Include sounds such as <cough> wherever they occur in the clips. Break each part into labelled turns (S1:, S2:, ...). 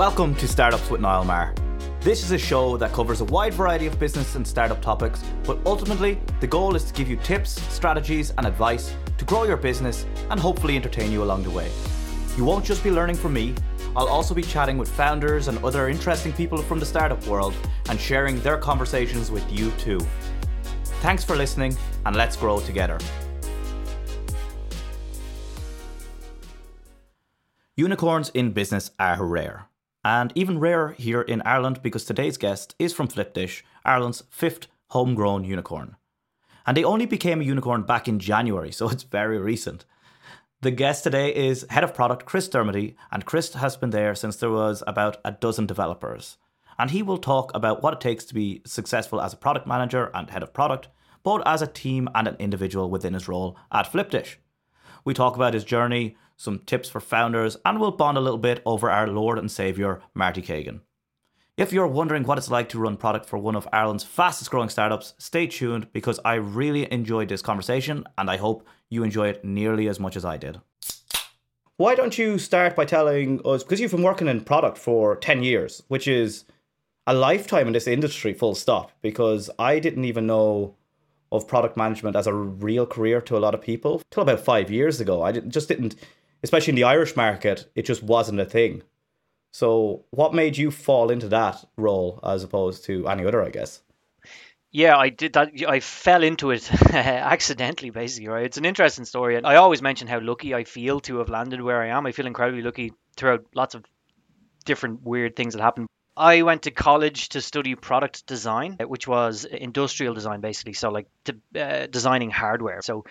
S1: Welcome to Startups with Niall Maher. This is a show that covers a wide variety of business and startup topics, but ultimately, the goal is to give you tips, strategies, and advice to grow your business and hopefully entertain you along the way. You won't just be learning from me, I'll also be chatting with founders and other interesting people from the startup world and sharing their conversations with you too. Thanks for listening, and let's grow together. Unicorns in business are rare and even rarer here in Ireland because today's guest is from Flipdish, Ireland's fifth homegrown unicorn. And they only became a unicorn back in January, <laughs> so it's very recent. The guest today is Head of Product Chris Dermody, and Chris has been there since there was about a dozen developers. And he will talk about what it takes to be successful as a product manager and head of product, both as a team and an individual within his role at Flipdish. We talk about his journey, some tips for founders, and we'll bond a little bit over our Lord and Saviour, Marty Cagan. If you're wondering what it's like to run product for one of Ireland's fastest growing startups, stay tuned because I really enjoyed this conversation and I hope you enjoy it nearly as much as I did. Why don't you start by telling us, because you've been working in product for 10 years, which is a lifetime in this industry, full stop, because I didn't even know of product management as a real career to a lot of people till about five years ago. I just didn't especially in the Irish market, it just wasn't a thing. So, what made you fall into that role as opposed to any other, I guess?
S2: Yeah, I did that. I fell into it <laughs> accidentally, basically. Right? It's an interesting story, and I always mention how lucky I feel to have landed where I am. I feel incredibly lucky throughout lots of different weird things that happened. I went to college to study product design, which was industrial design, basically. So, like uh, designing hardware. So,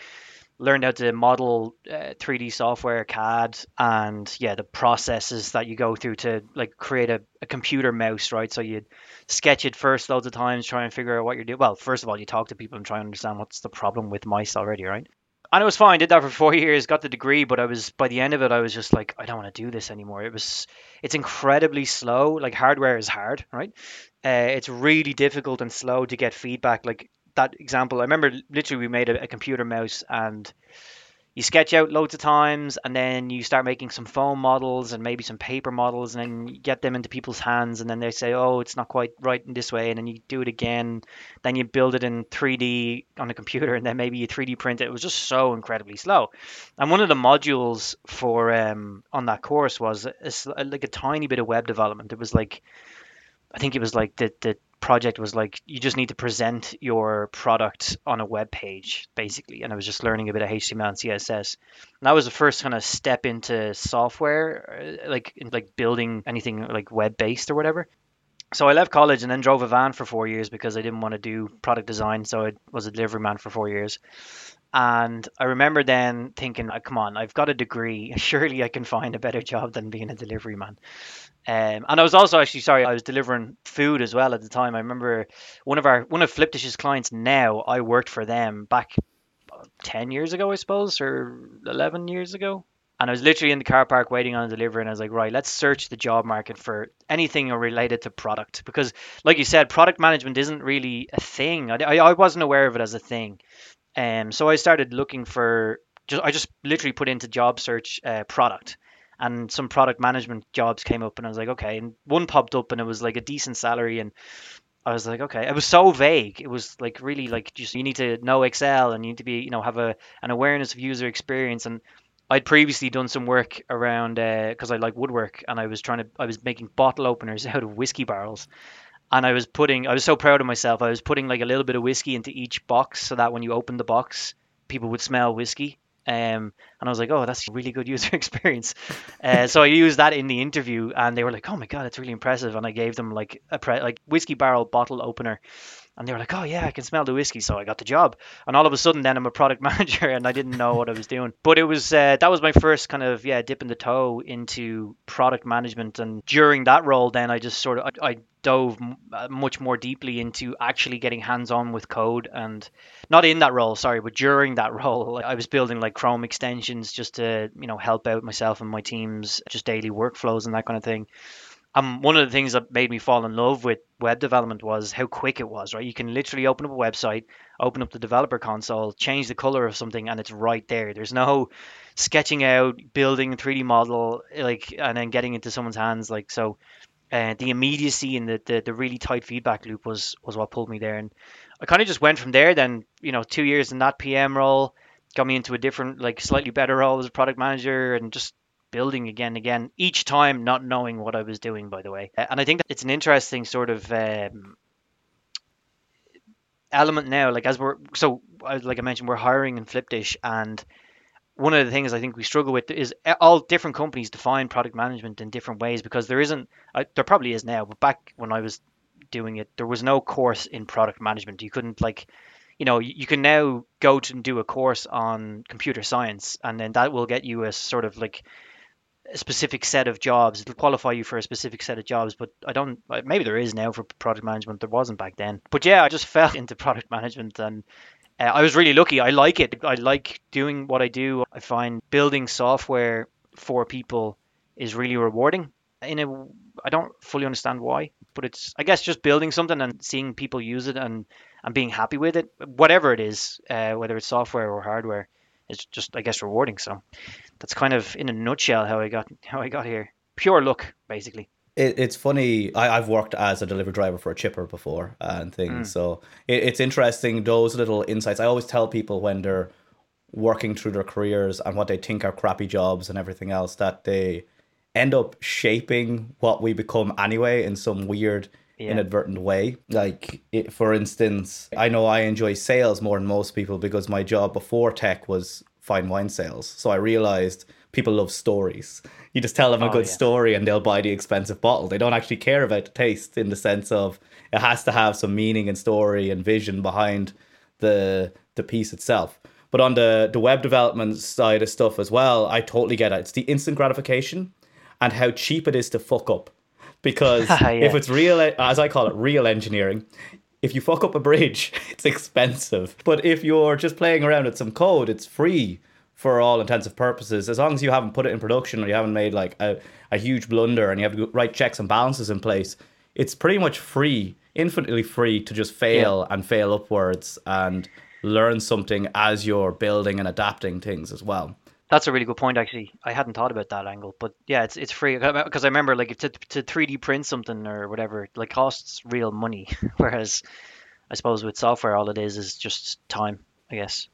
S2: learned how to model uh, 3D software, CAD, and yeah, the processes that you go through to like create a, a computer mouse, right? So you'd sketch it first loads of times, try and figure out what you're doing. Well, first of all, you talk to people and try and understand what's the problem with mice already, right? And it was fine. Did that for <laughs> four years, got the degree, but I was by the end of it, I was just like, I don't want to do this anymore. It was, it's incredibly slow. Like hardware is hard, right? Uh, it's really difficult and slow to get feedback. Like that example, I remember literally we made a, a, computer mouse and you sketch out loads of times and then you start making some foam models and maybe some paper models and then you get them into people's hands and then they say, oh, it's not quite right in this way. And then you do it again. Then you build it in 3D on a computer and then maybe you 3D print it. It was just so incredibly slow. And one of the modules for um, on that course was a, like a tiny bit of web development. It was like, I think it was like the, the project was like you just need to present your product on a web page basically and i was just learning a bit of html and css and that was the first kind of step into software uh, like like building anything like web based or whatever so I left college and then drove a van for four years because I didn't want to do product design. So I was a delivery man for four years. And I remember then thinking, oh, come on, I've got a degree. <laughs> Surely I can find a better job than being a delivery man. Um, and I was also actually sorry, I was delivering food as well at the time. I remember one of our one of Flipdish's clients now. I worked for them back ten years ago, I suppose, or eleven years ago. And I was literally in the car park waiting on a delivery, and I was like, right, let's search the job market for anything related to product because, like you said, product management isn't really a thing. I, I wasn't aware of it as a thing, um, so I started looking for. Just I just literally put into job search uh, product and some product management jobs came up and I was like, okay. And one popped up and it was like a decent salary and I was like, okay. It was so vague. It was like really like just you need to know Excel and you need to be, you know, have a an awareness of user experience. And I'd previously done some work around because uh, I like woodwork and I was trying to I was making bottle openers <laughs> out of whiskey barrels. And I was putting I was so proud of myself. I was putting like a little bit of whiskey into each box so that when you open the box, people would smell whiskey um, and I was like, oh, that's a really good <laughs> user experience. Uh, so I used that in the interview, and they were like, oh my god, it's really impressive. And I gave them like a pre- like whiskey barrel bottle opener, and they were like, oh yeah, I can smell the whiskey. So I got the job. And all of a sudden, then I'm a product <laughs> manager, and I didn't know what I was doing. But it was uh, that was my first kind of yeah dipping the toe into product management. And during that role, then I just sort of I, I dove uh, much more deeply into actually getting hands on with code and not in that role sorry but during that <laughs> role i was building like chrome extensions just to you know help out myself and my team's just daily workflows and that kind of thing um, one of the things that made me fall in love with web development was how quick it was, right? You can literally open up a website, open up the developer console, change the color of something, and it's right there. There's no sketching out, building a 3D model, like, and then getting into someone's hands. Like, so uh, the immediacy and the, the, the really tight feedback loop was, was what pulled me there. And I kind of just went from there. Then, you know, two years in that PM role got me into a different, like, slightly better role as a product manager and just building again again, each time not knowing what I was doing, by the way. And I think it's an interesting sort of um, element now. Like, as we're so, like I mentioned, we're hiring in Flipdish, and one of the things I think we struggle with is all different companies define product management in different ways because there isn't, uh, there probably is now, but back when I was doing it, there was no course in product management. You couldn't, like, you know, you can now go to and do a course on computer science, and then that will get you a sort of like a specific set of jobs. It'll qualify you for a specific set of jobs, but I don't. Maybe there is now for product management. There wasn't back then. But yeah, I just <laughs> fell into product management, and uh, I was really lucky. I like it. I like doing what I do. I find building software for people is really rewarding. In a, I don't fully understand why, but it's I guess just building something and seeing people use it and and being happy with it, whatever it is, uh, whether it's software or hardware it's just I guess rewarding. So that's kind of in a nutshell how I got how I got here. Pure luck, basically.
S1: It, it's funny. I, have worked as a delivery driver for a chipper before and things, mm. so it, it's interesting those little insights. I always tell people when they're working through their careers and what they think are crappy jobs and everything else that they end up shaping what we become anyway in some weird yeah. inadvertent way. Like, it, for instance, I know I enjoy sales more than most people because my job before tech was fine wine sales. So I realized people love stories. You just tell them a oh, good yeah. story and they'll buy the expensive bottle. They don't actually care about the taste in the sense of it has to have some meaning and story and vision behind the the piece itself. But on the the web development side of stuff as well, I totally get it. It's the instant gratification and how cheap it is to fuck up because <laughs> yeah. if it's real, as I call it, real engineering, if you fuck up a bridge, <laughs> it's expensive. But if you're just playing around with some code, it's free for all intensive purposes. As long as you haven't put it in production or you haven't made like a, a huge blunder and you have to write checks and balances in place, it's pretty much free, infinitely free to just fail yeah. and fail upwards and learn something as you're building and adapting things as well.
S2: That's a really good point, actually. I hadn't thought about that angle, but yeah, it's it's free because I remember like to to three D print something or whatever, like costs real money, <laughs> whereas I suppose with software, all it is is just time, I guess.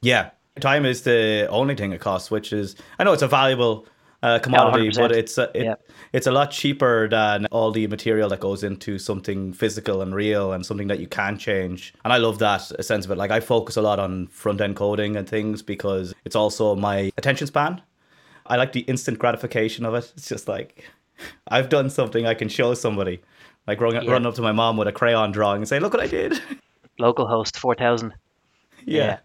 S1: Yeah, time is the only thing it costs, which is I know it's a valuable uh, commodity, yeah, but it's a, it, yeah. it's a lot cheaper than all the material that goes into something physical and real and something that you can change. And I love that sense of it. Like I focus a lot on front end coding and things because it's also my attention span. I like the instant gratification of it. It's just like I've done something I can show somebody. Like run, yeah. run up to my mom with a crayon drawing and say, "Look what I did."
S2: Localhost four thousand. <laughs> Yeah.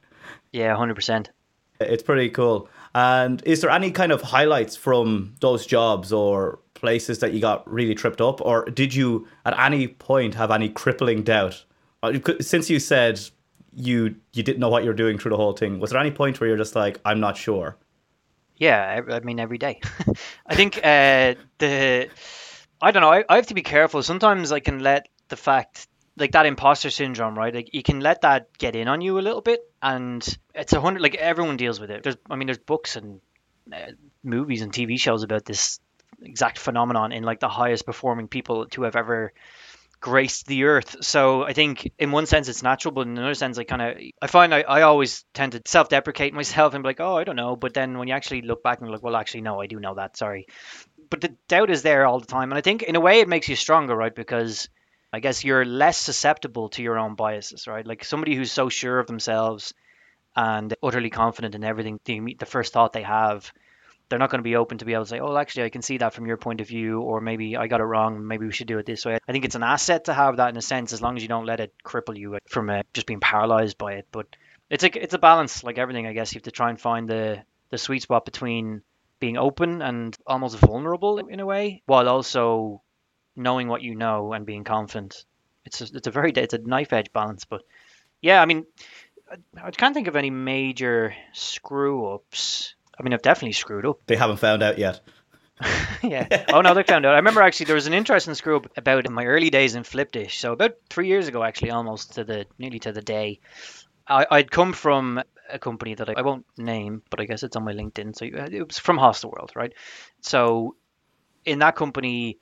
S2: Yeah, hundred percent.
S1: It's pretty cool. And is there any kind of highlights from those jobs or places that you got really tripped up? Or did you at any point have any crippling doubt? Uh, since you said you you didn't know what you were doing through the whole thing, was there any point where you're just like, I'm not sure?
S2: Yeah, I mean every day. <laughs> I think uh, the I don't know. I, I have to be careful. Sometimes I can let the fact like that imposter syndrome, right? Like you can let that get in on you a little bit, and it's a hundred. Like everyone deals with it. There's, I mean, there's books and uh, movies and TV shows about this exact phenomenon in like the highest performing people to have ever graced the earth. So I think in one sense it's natural, but in another sense I kind of I find I, I always tend to self-deprecate myself and be like, oh, I don't know. But then when you actually look back and look, well, actually, no, I do know that. Sorry, but the doubt is there all the time, and I think in a way it makes you stronger, right? Because I guess you're less susceptible to your own biases, right? Like somebody who's so sure of themselves and utterly confident in everything, the, the first thought they have, they're not going to be open to be able to say, oh, actually, I can see that from your point of view, or maybe I got it wrong. Maybe we should do it this way. I think it's an asset to have that in a sense, as long as you don't let it cripple you from uh, just being paralyzed by it. But it's a it's a balance, like everything. I guess you have to try and find the the sweet spot between being open and almost vulnerable in a way, while also knowing what you know and being confident. It's a, it's a very it's a knife edge balance, but yeah, I mean, I, I can't think of any major screw ups. I mean, I've definitely screwed up.
S1: They haven't found out yet. <laughs>
S2: yeah. Oh no, they found out. I remember actually there was an interesting screw up about in my early days in Flipdish. So about three years ago, actually, almost to the nearly to the day. I, I'd come from a company that I, I won't name, but I guess it's on my LinkedIn. So uh, it was from Hostelworld, right? So in that company,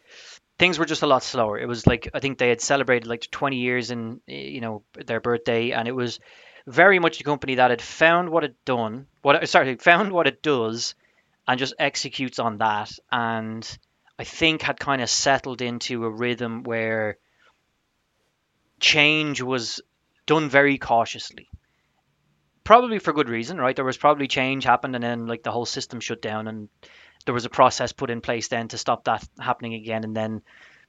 S2: things were just a lot slower. It was like I think they had celebrated like 20 years in eh, you know their birthday, and it was very much a company that had found what it done, what sorry, found what it does, and just executes on that. And I think had kind of settled into a rhythm where change was done very cautiously. Probably for good reason, right? There was probably change happened, and then like the whole system shut down, and there was a process put in place then to stop that happening again, and then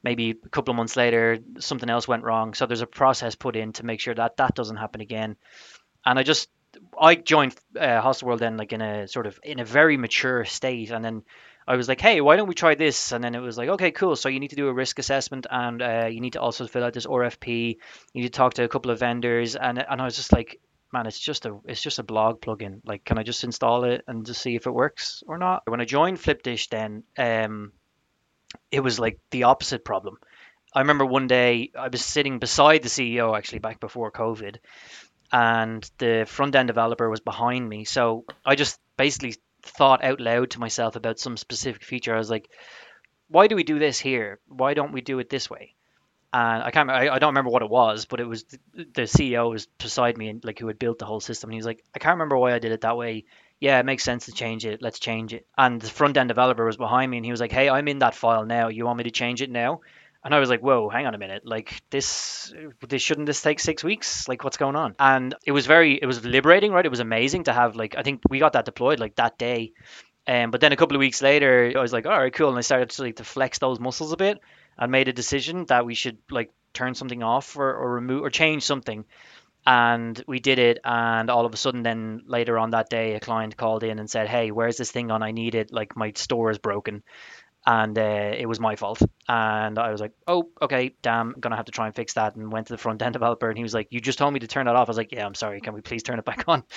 S2: maybe a couple of months later something else went wrong. So there's a process put in to make sure that that doesn't happen again. And I just I joined uh, Hostelworld then like in a sort of in a very mature state, and then I was like, hey, why don't we try this? And then it was like, okay, cool. So you need to do a risk assessment, and uh, you need to also fill out this RFP. You need to talk to a couple of vendors, and and I was just like, man, it's just a it's just a blog plugin. Like, can I just install it and just see if it works or not? When I joined Flipdish, then um, it was like the opposite problem. I remember one day I was sitting beside the CEO actually back before COVID, and the front end developer was behind me. So I just basically thought out loud to myself about some specific feature. I was like, why do we do this here? Why don't we do it this way? And I can't, I, I don't remember what it was, but it was the CEO was beside me and like who had built the whole system. And he was like, I can't remember why I did it that way. Yeah, it makes sense to change it. Let's change it. And the front end developer was behind me and he was like, Hey, I'm in that file now. You want me to change it now? and I was like, "Whoa, hang on a minute! Like this, this shouldn't this take six weeks? Like what's going on?" And it was very, it was liberating, right? It was amazing to have like I think we got that deployed like that day, um, but then a couple of weeks later, I was like, "All right, cool," and I started to like to flex those muscles a bit and made a decision that we should like turn something off or, or remove or change something. And we did it, and all of a sudden, then later on that day, a client called in and said, "Hey, where's this thing on? I need it. Like my store is broken." and uh, it was my fault. And I was like, oh, okay, damn, I'm gonna have to try and fix that. And went to the front end <laughs> developer, and he was like, you just told me to turn that off. I was like, yeah, I'm sorry. Can we please turn it back on? <laughs>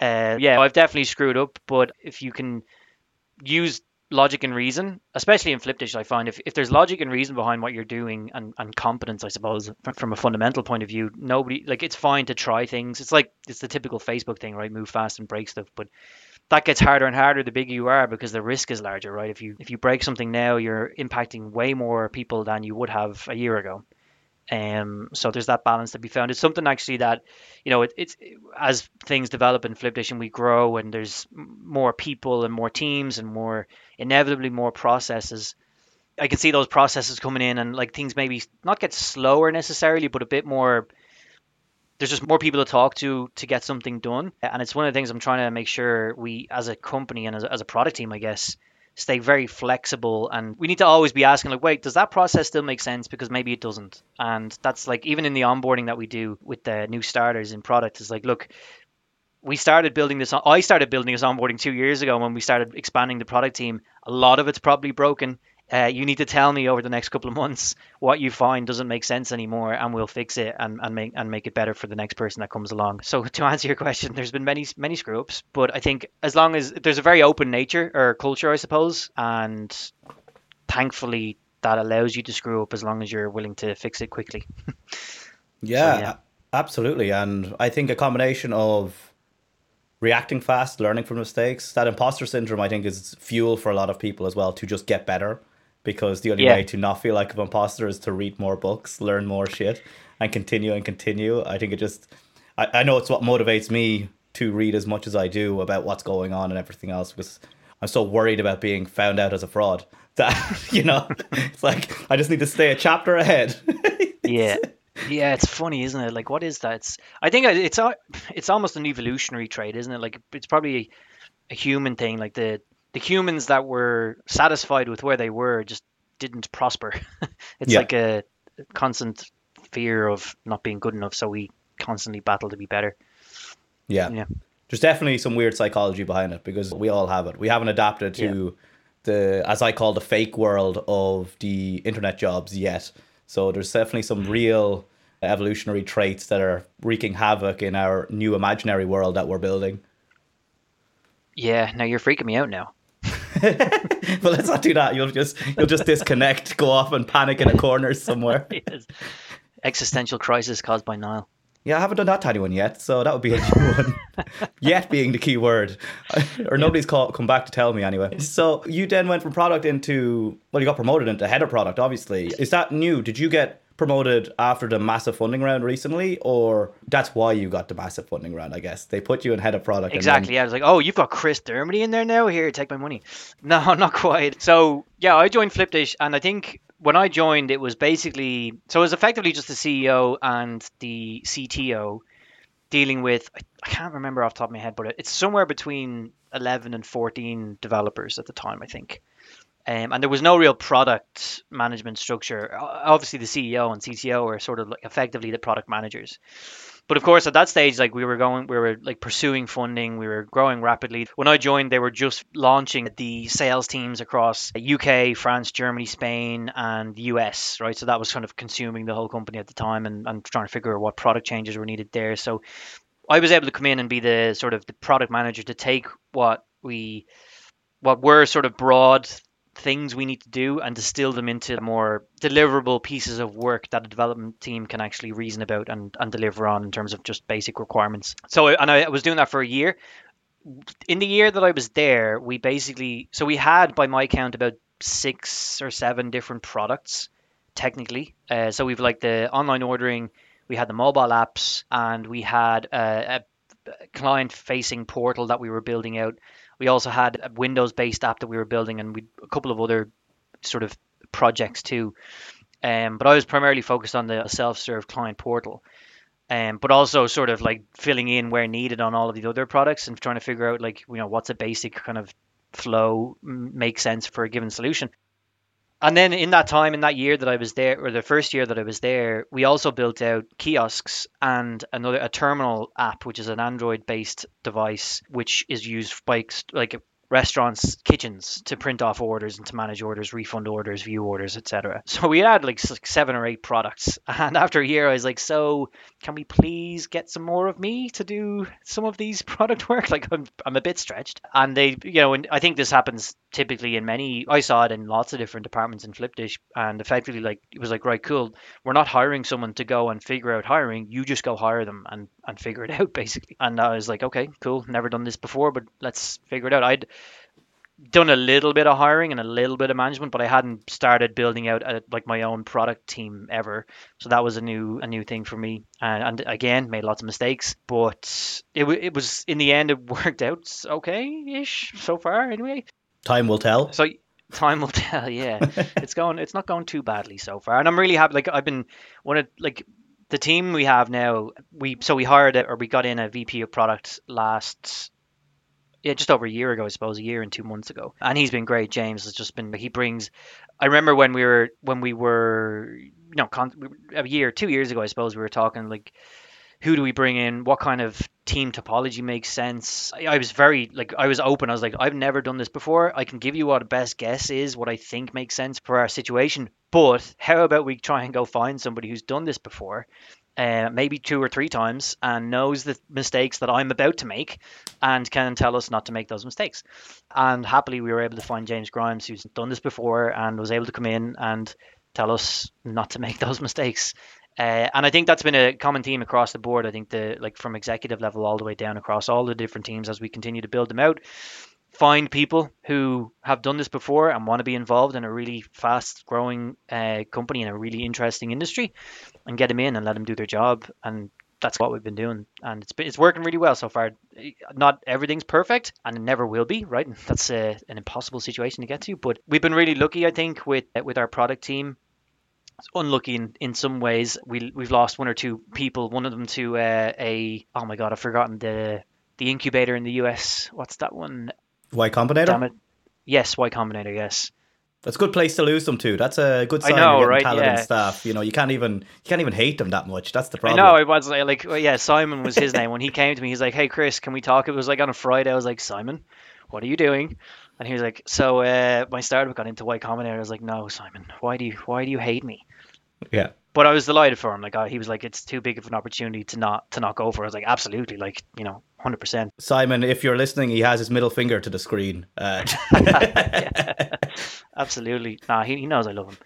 S2: Uh, yeah, I've definitely screwed up, but if you can use logic and reason, especially in Flipdish, I find if, if there's logic and reason behind what you're doing and, and competence, I suppose, from a fundamental point of view, nobody like it's fine to try things. It's like it's the typical Facebook thing, right? Move fast and break stuff, but that gets harder and harder the bigger you are because the risk is larger, right? If you if you break something now, you're impacting way more people than you would have a year ago. Um, so there's that balance to be found. It's something actually that, you know, it, it's as things develop in Flipdish and we grow and there's more people and more teams and more inevitably more processes. I can see those processes coming in and like things maybe not get slower necessarily, but a bit more there's just more people to talk to to get something done. And it's one of the things I'm trying to make sure we, as a company and as as a product team, I guess, stay very flexible. And we need to always be asking, like, wait, does that process still make sense? Because maybe it doesn't. And that's like, even in the onboarding that we do with the new starters in product, is like, look, we started building this. I started building this onboarding two years ago when we started expanding the product team. A lot of it's probably broken uh, you need to tell me over the next couple of months what you find doesn't make sense anymore, and we'll fix it and, and make and make it better for the next person that comes along. So to answer your question, there's been many many screw ups, but I think as long as there's a very open nature or culture, I suppose, and thankfully that allows you to screw up as long as you're willing to fix it quickly.
S1: yeah, <laughs> so, yeah, absolutely, and I think a combination of reacting fast, learning from mistakes. That imposter syndrome, I think, is fuel for a lot of people as well to just get better because the only yeah. way to not feel like an imposter is to read more books, learn more shit, and continue and continue. I think it just, I, I know it's what motivates me to read as much as I do about what's going on and everything else because I'm so worried about being found out as a fraud <laughs> that, you know, it's like I just need to stay a chapter ahead. <laughs>
S2: yeah. Yeah, it's funny, isn't it? Like, what is that? It's, I think it's it's almost an evolutionary trait, isn't it? Like, it's probably a, a human thing. Like the the humans that were satisfied with where they were just didn't prosper. <laughs> it's yeah. like a constant fear of not being good enough, so we constantly battle to be better.
S1: Yeah. Yeah. There's definitely some weird psychology behind it because we all have it. We haven't adapted to yeah. the as I call the fake world of the internet jobs yet. So there's definitely some hmm. real evolutionary traits that are wreaking havoc in our new imaginary world that we're building.
S2: Yeah, now you're freaking me out now. <laughs>
S1: but let's not do that. You'll just you'll just disconnect, go off and panic in a corner <laughs> somewhere.
S2: yes. Existential crisis caused by Niall.
S1: Yeah, I haven't done that to anyone yet, so that would be a new <laughs> one. yet being the key word, or nobody's call, come back to tell me anyway. So you then went from product into well, you got promoted into head of product. Obviously, is that new? Did you get promoted after the massive funding round recently, or that's why you got the massive funding round? I guess they put you in head of product.
S2: Exactly.
S1: Then...
S2: Yeah, I was like, oh, you've got Chris Dermody in there now. Here, take my money. <laughs> No, not quite. So yeah, I joined Flipdish, and I think when I joined, it was basically so it was effectively just the CEO and the CTO dealing with I can't remember off the top of my head, but it's somewhere between 11 and 14 developers at the time, I think. Um, and there was no real product management structure. Obviously, the CEO and CTO are sort of like effectively the product managers. But of course, at that stage, like we were going, we were like pursuing funding, we were growing rapidly. When I joined, they were just launching the sales teams across UK, France, Germany, Spain, and US, right? So that was kind of consuming the whole company at the time and, and trying to figure out what product changes were needed there. So I was able to come in and be the sort of the product manager to take what we what were sort of broad things we need to do and distill them into more deliverable pieces of work that a development team can actually reason about and, and deliver on in terms of just basic requirements. So, and I was doing that for a year. In the year that I was there, we basically, so we had, by my count, about six or seven different products technically. Uh, so we've like the online ordering, we had the mobile apps, and we had a, a client facing portal that we were building out we also had a Windows based app that we were building and we a couple of other sort of projects too. Um, but I was primarily focused on the self-serve client portal. Um, but also sort of like filling in where needed on all of the other products and trying to figure out like you know what's a basic kind of flow make sense for a given solution and then in that time in that year that I was there or the first year that I was there we also built out kiosks and another a terminal app which is an android based device which is used by like restaurants' kitchens to print off orders and to manage orders, refund orders, view orders, etc. <laughs> So we had like seven or eight products, <laughs> and after a year, I was like, "So, can we please get some more of me to do some of these <laughs> product work? Like, I'm, I'm a bit stretched." And they, you know, and I think this happens typically in many. I saw it in lots of different departments in Flipdish, and effectively, like, it was like, "Right, cool. We're not hiring someone to go and figure out hiring. You just go hire them and and figure it <laughs> out, basically." And I was like, "Okay, cool. Never done this before, but let's figure it out." I'd done a little bit of hiring and a little bit of management, but I hadn't started building out a, like my own product team ever. So that was a new a new thing for me. And, and again, made lots of mistakes, but it it was in the end it <laughs> worked out okay ish so far anyway.
S1: Time will tell.
S2: So time will <laughs> tell. Yeah, it's going it's not going too badly so far, and I'm really happy. Like I've been one of like the team we have now. We so we hired it or we got in a VP of product last yeah, just over a year ago, I suppose, a year and two months ago. And he's been great. James has just been he brings. I remember when we were when we were you know con, a year, two years ago, I suppose we were talking like who do we bring in? What kind of team topology makes sense? I, I, was very like I was open. I was like, I've never done this before. I can give you what a best guess is, what I think makes sense for our situation. But how about we try and go find somebody who's done this before uh, maybe two or three times and knows the mistakes that I'm about to make and can tell us not to make those mistakes. And happily, we were able to find James Grimes, who's done this before and was able to come in and tell us not to make <laughs> those mistakes. Uh, and I think that's been a common theme across the board. I think the like from executive level all the way down across all the different teams as we continue to build them out find people who have done this before and want to be involved in a really fast growing uh, company in a really interesting industry and get them in and let them do their job. And that's what we've been doing. And it's it's working really well so far. Not everything's perfect and it never will be right? <laughs> That's a, an impossible situation to get to but we've been really lucky i think with with our product team unlucky in, in some ways we, we've lost one or two people one of them to uh, a oh my god i've forgotten the the incubator in the us what's that one
S1: Y Combinator? Damn it.
S2: Yes, Y Combinator, yes.
S1: That's a good place to lose them to. That's a good sign. I know, right? Yeah. staff. You know, you can't even you can't even hate them that much. That's the problem.
S2: I know. It was like, well, yeah, Simon was his name when he came to me. He's like, "Hey, Chris, can we talk?" It was like on a Friday. I was like, "Simon, what are you doing?" And he was like, "So uh, my startup got into Y Combinator." I was like, "No, Simon, why do you why do you hate me?"
S1: Yeah
S2: but I was delighted for him. Like uh, he was like, it's too big of an opportunity to not to not go for. I was like, absolutely, like you know, hundred percent.
S1: Simon, if you're listening, he has his middle finger to the screen. Uh, <laughs>
S2: absolutely. Nah, he, he knows I love him.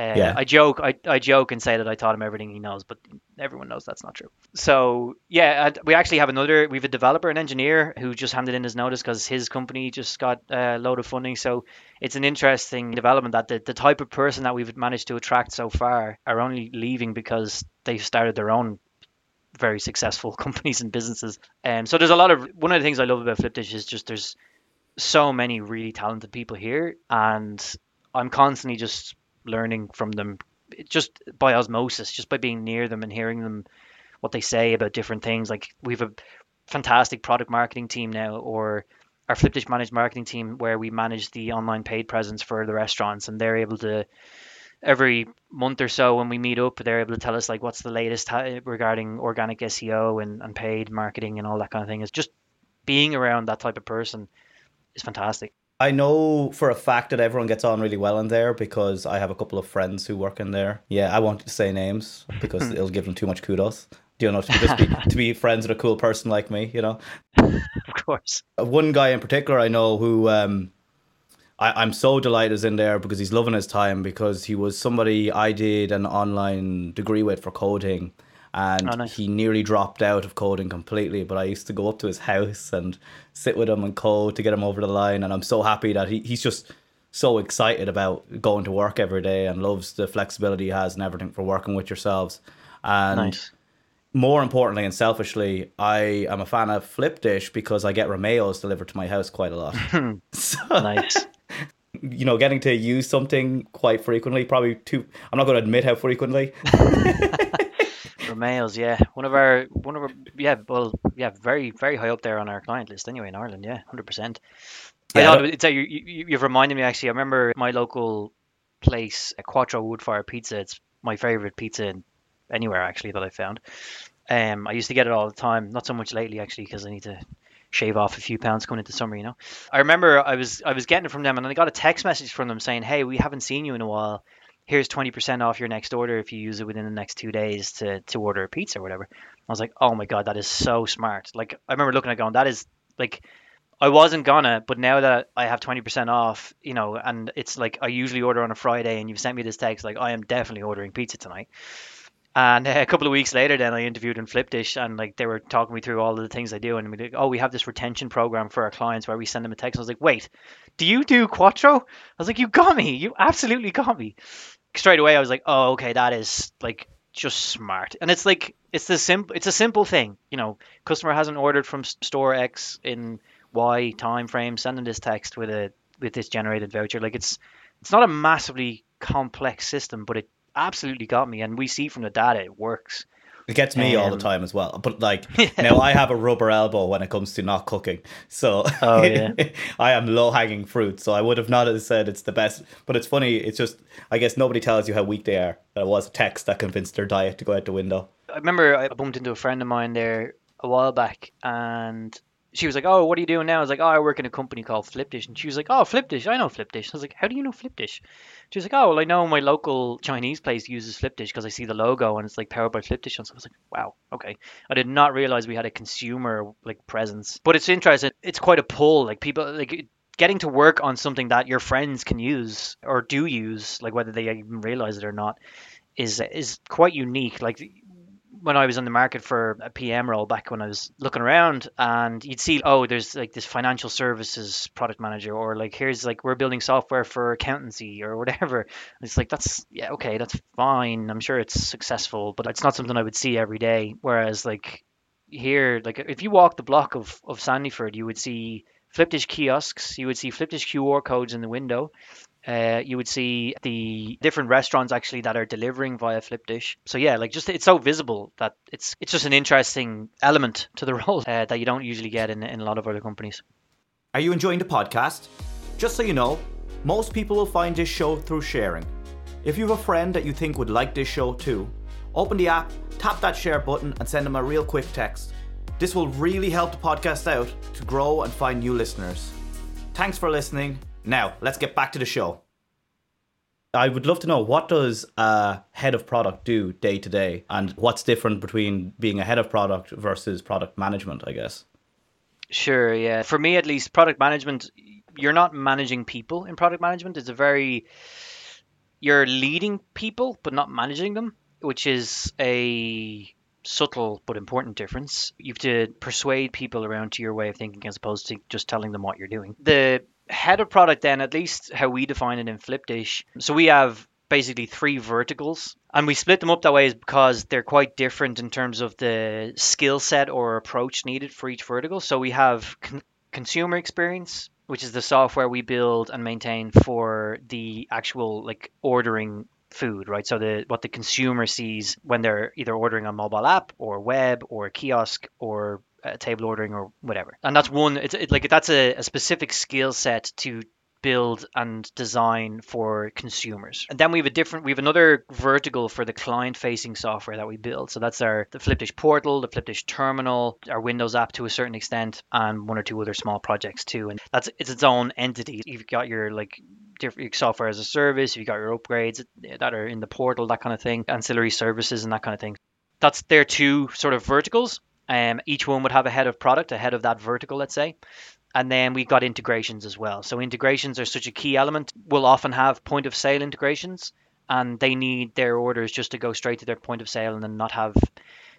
S2: Uh,
S1: Yeah.
S2: I joke, I, I joke and say that I taught him everything he knows, but everyone knows that's not true. So yeah, we actually have another. We have a developer, an engineer who just handed in his notice because his company just got a load of funding. So it's an interesting development that the, the type of person that we've managed to attract so far are only leaving because they've started their own very successful <laughs> companies and businesses. Um, so there's a lot of one of the things I love about Flipdish is just there's so many really talented people here, and I'm constantly just learning from them, just by osmosis, just by being near them and hearing them what they say about different things. Like we have a fantastic product marketing team now, or our Flipdish managed marketing team, where we manage the online paid presence for the restaurants, and they're able to every month or so when we meet up, they're able to tell us like what's the latest regarding organic SEO and, and paid marketing and all that kind of thing. Is just being around that type of person is fantastic.
S1: I know for a fact that everyone gets on really well in there because I have a couple of friends who work in there. Yeah, I won't say names because <laughs> it'll give them too much kudos. Do you know to just be, <laughs> to be friends with a cool person like me? You know,
S2: Of course.
S1: one guy in particular I know who um, I, I'm so delighted is in there because he's loving his time because he was somebody I did an online degree with for coding. And
S2: Oh, nice.
S1: he nearly dropped out of coding completely, but I used to go up to his house and sit with him and code to get him over the line. And I'm so happy that he, he's just so excited about going to work every day and loves the flexibility he has and everything for working with yourselves. And
S2: Nice.
S1: more importantly and selfishly, I am a fan of Flipdish because I get Romeos delivered to my house quite a lot. so, <laughs> <laughs>
S2: Nice.
S1: you know, getting to use something quite frequently, probably too. I'm not going to admit how frequently. <laughs>
S2: Romeo's, yeah. One of our, one of our, yeah, well, yeah, very, very high up there on our client list anyway in Ireland, yeah, 100%. I
S1: Yeah,
S2: know, it's, you, you, you've reminded me actually, I remember my local place, uh, Quattro Woodfire Pizza. It's my favorite pizza in anywhere actually that I found. Um, I used to get it all the time, not so much lately actually, because I need to shave off a few pounds coming into summer, you know. I remember I was I was getting it from them, and I got a text message from them saying, "Hey, we haven't seen you in a while. Here's twenty percent off your next order if you use it within the next two days to to order a pizza or whatever." I was like, "Oh my god, that is so smart!" Like I remember looking at going, "That is like." I wasn't gonna, but now that I have twenty percent off, you know, and it's like I usually order on a Friday, and you've sent me this text, like I am definitely ordering pizza tonight. And <laughs> a couple of weeks later, then I interviewed in Flipdish, and like they were talking me through all of the things I do, and we like, oh, we have this retention program for our clients where we send them a text. I was like, wait, do you do Quattro? I was like, you got me, you absolutely got me. Straight away, I was like, oh, okay, that is like just smart, and it's like it's the simple, it's a simple thing, you know. Customer hasn't ordered from store X in Y time frame, send them this text with a with this generated voucher. Like it's it's not a massively complex system, but it absolutely got me, and we see from the data it works.
S1: It gets me all the
S2: Um,
S1: time as well. But like <laughs> now, I have a rubber elbow when it comes to not cooking. So
S2: Oh, <laughs> yeah.
S1: I am low hanging fruit. So I would have not have said it's the best. But it's funny. It's just I guess nobody tells you how weak they are. That it was a text that convinced their diet to go out the window.
S2: I remember I bumped into a friend of mine there a while back, and she was like, "Oh, what are you doing now?" I was like, "Oh, I work in a company called Flipdish," and she was like, "Oh, Flipdish, I know Flipdish." I was like, "How do you know Flipdish?" She was like, "Oh, well, I know my local Chinese place uses Flipdish because I see the logo and it's like powered by Flipdish." And so I was like, "Wow, okay." I did not realize we had a consumer like presence, but it's interesting. It's quite a pull. Like people like. Getting to work on something that your friends can use or do use, like whether they even realize it or not, is is quite unique. Like when I was on the market for a PM role back when I was looking around and you'd see, oh, there's like this financial services product manager or like here's like we're building software for accountancy or whatever. It's like that's yeah, okay, that's fine. I'm sure it's successful, but it's not something I would see every day. Whereas like here, like if you walk the block of, of Sandyford, you would see Flipdish kiosks, you would see Flipdish QR codes in the window. Uh, you would see the different restaurants actually that are delivering via Flipdish. So yeah, like just it's so visible that it's it's just an interesting element to the <laughs> role uh, that you don't usually get in in a lot of other companies.
S1: Are you enjoying the podcast? Just so you know, most people will find this show through sharing. If you have a friend that you think would like this show too, open the app, tap that share button, and send them a real quick text. This will really help the podcast out to grow and find new listeners. Thanks for listening. Now, let's get back to the show. I would love to know what does a head of product do day to day and what's different between being a head of product versus product management, I guess.
S2: Sure, yeah. For me, at least, product management, you're not managing people in product management. It's a very you're leading people but not managing them, which is a subtle but important difference. You have to persuade people around to your way of thinking as opposed to just telling them what you're doing. The head of product then, at least how we define it in Flipdish. So we have basically three verticals and we split them up that way is because they're quite different in terms of the skill set or approach needed for each vertical. So we have con- consumer experience, which is the software we build and maintain for the actual like ordering food, right? So the what the consumer sees when they're either ordering on mobile app or web or kiosk or uh, table ordering or whatever. And that's one. It's it, like that's a, a specific skill set to build and design for consumers. And then we have a different we have another vertical for the client facing software that we build. So that's our the Flipdish portal, the Flipdish terminal, our Windows app to a certain extent and one or two other small projects too. And that's it's its own entity. You've got your like different software as a service, you've got your upgrades that are in the portal, that kind of thing, ancillary services and that kind of thing. That's their two sort of verticals. Um, each one would have a head of product, a head of that vertical, let's say and then we got integrations as well. So integrations are such a key element. We'll often have point of sale integrations, and they need their orders just to go straight to their point of sale and then not have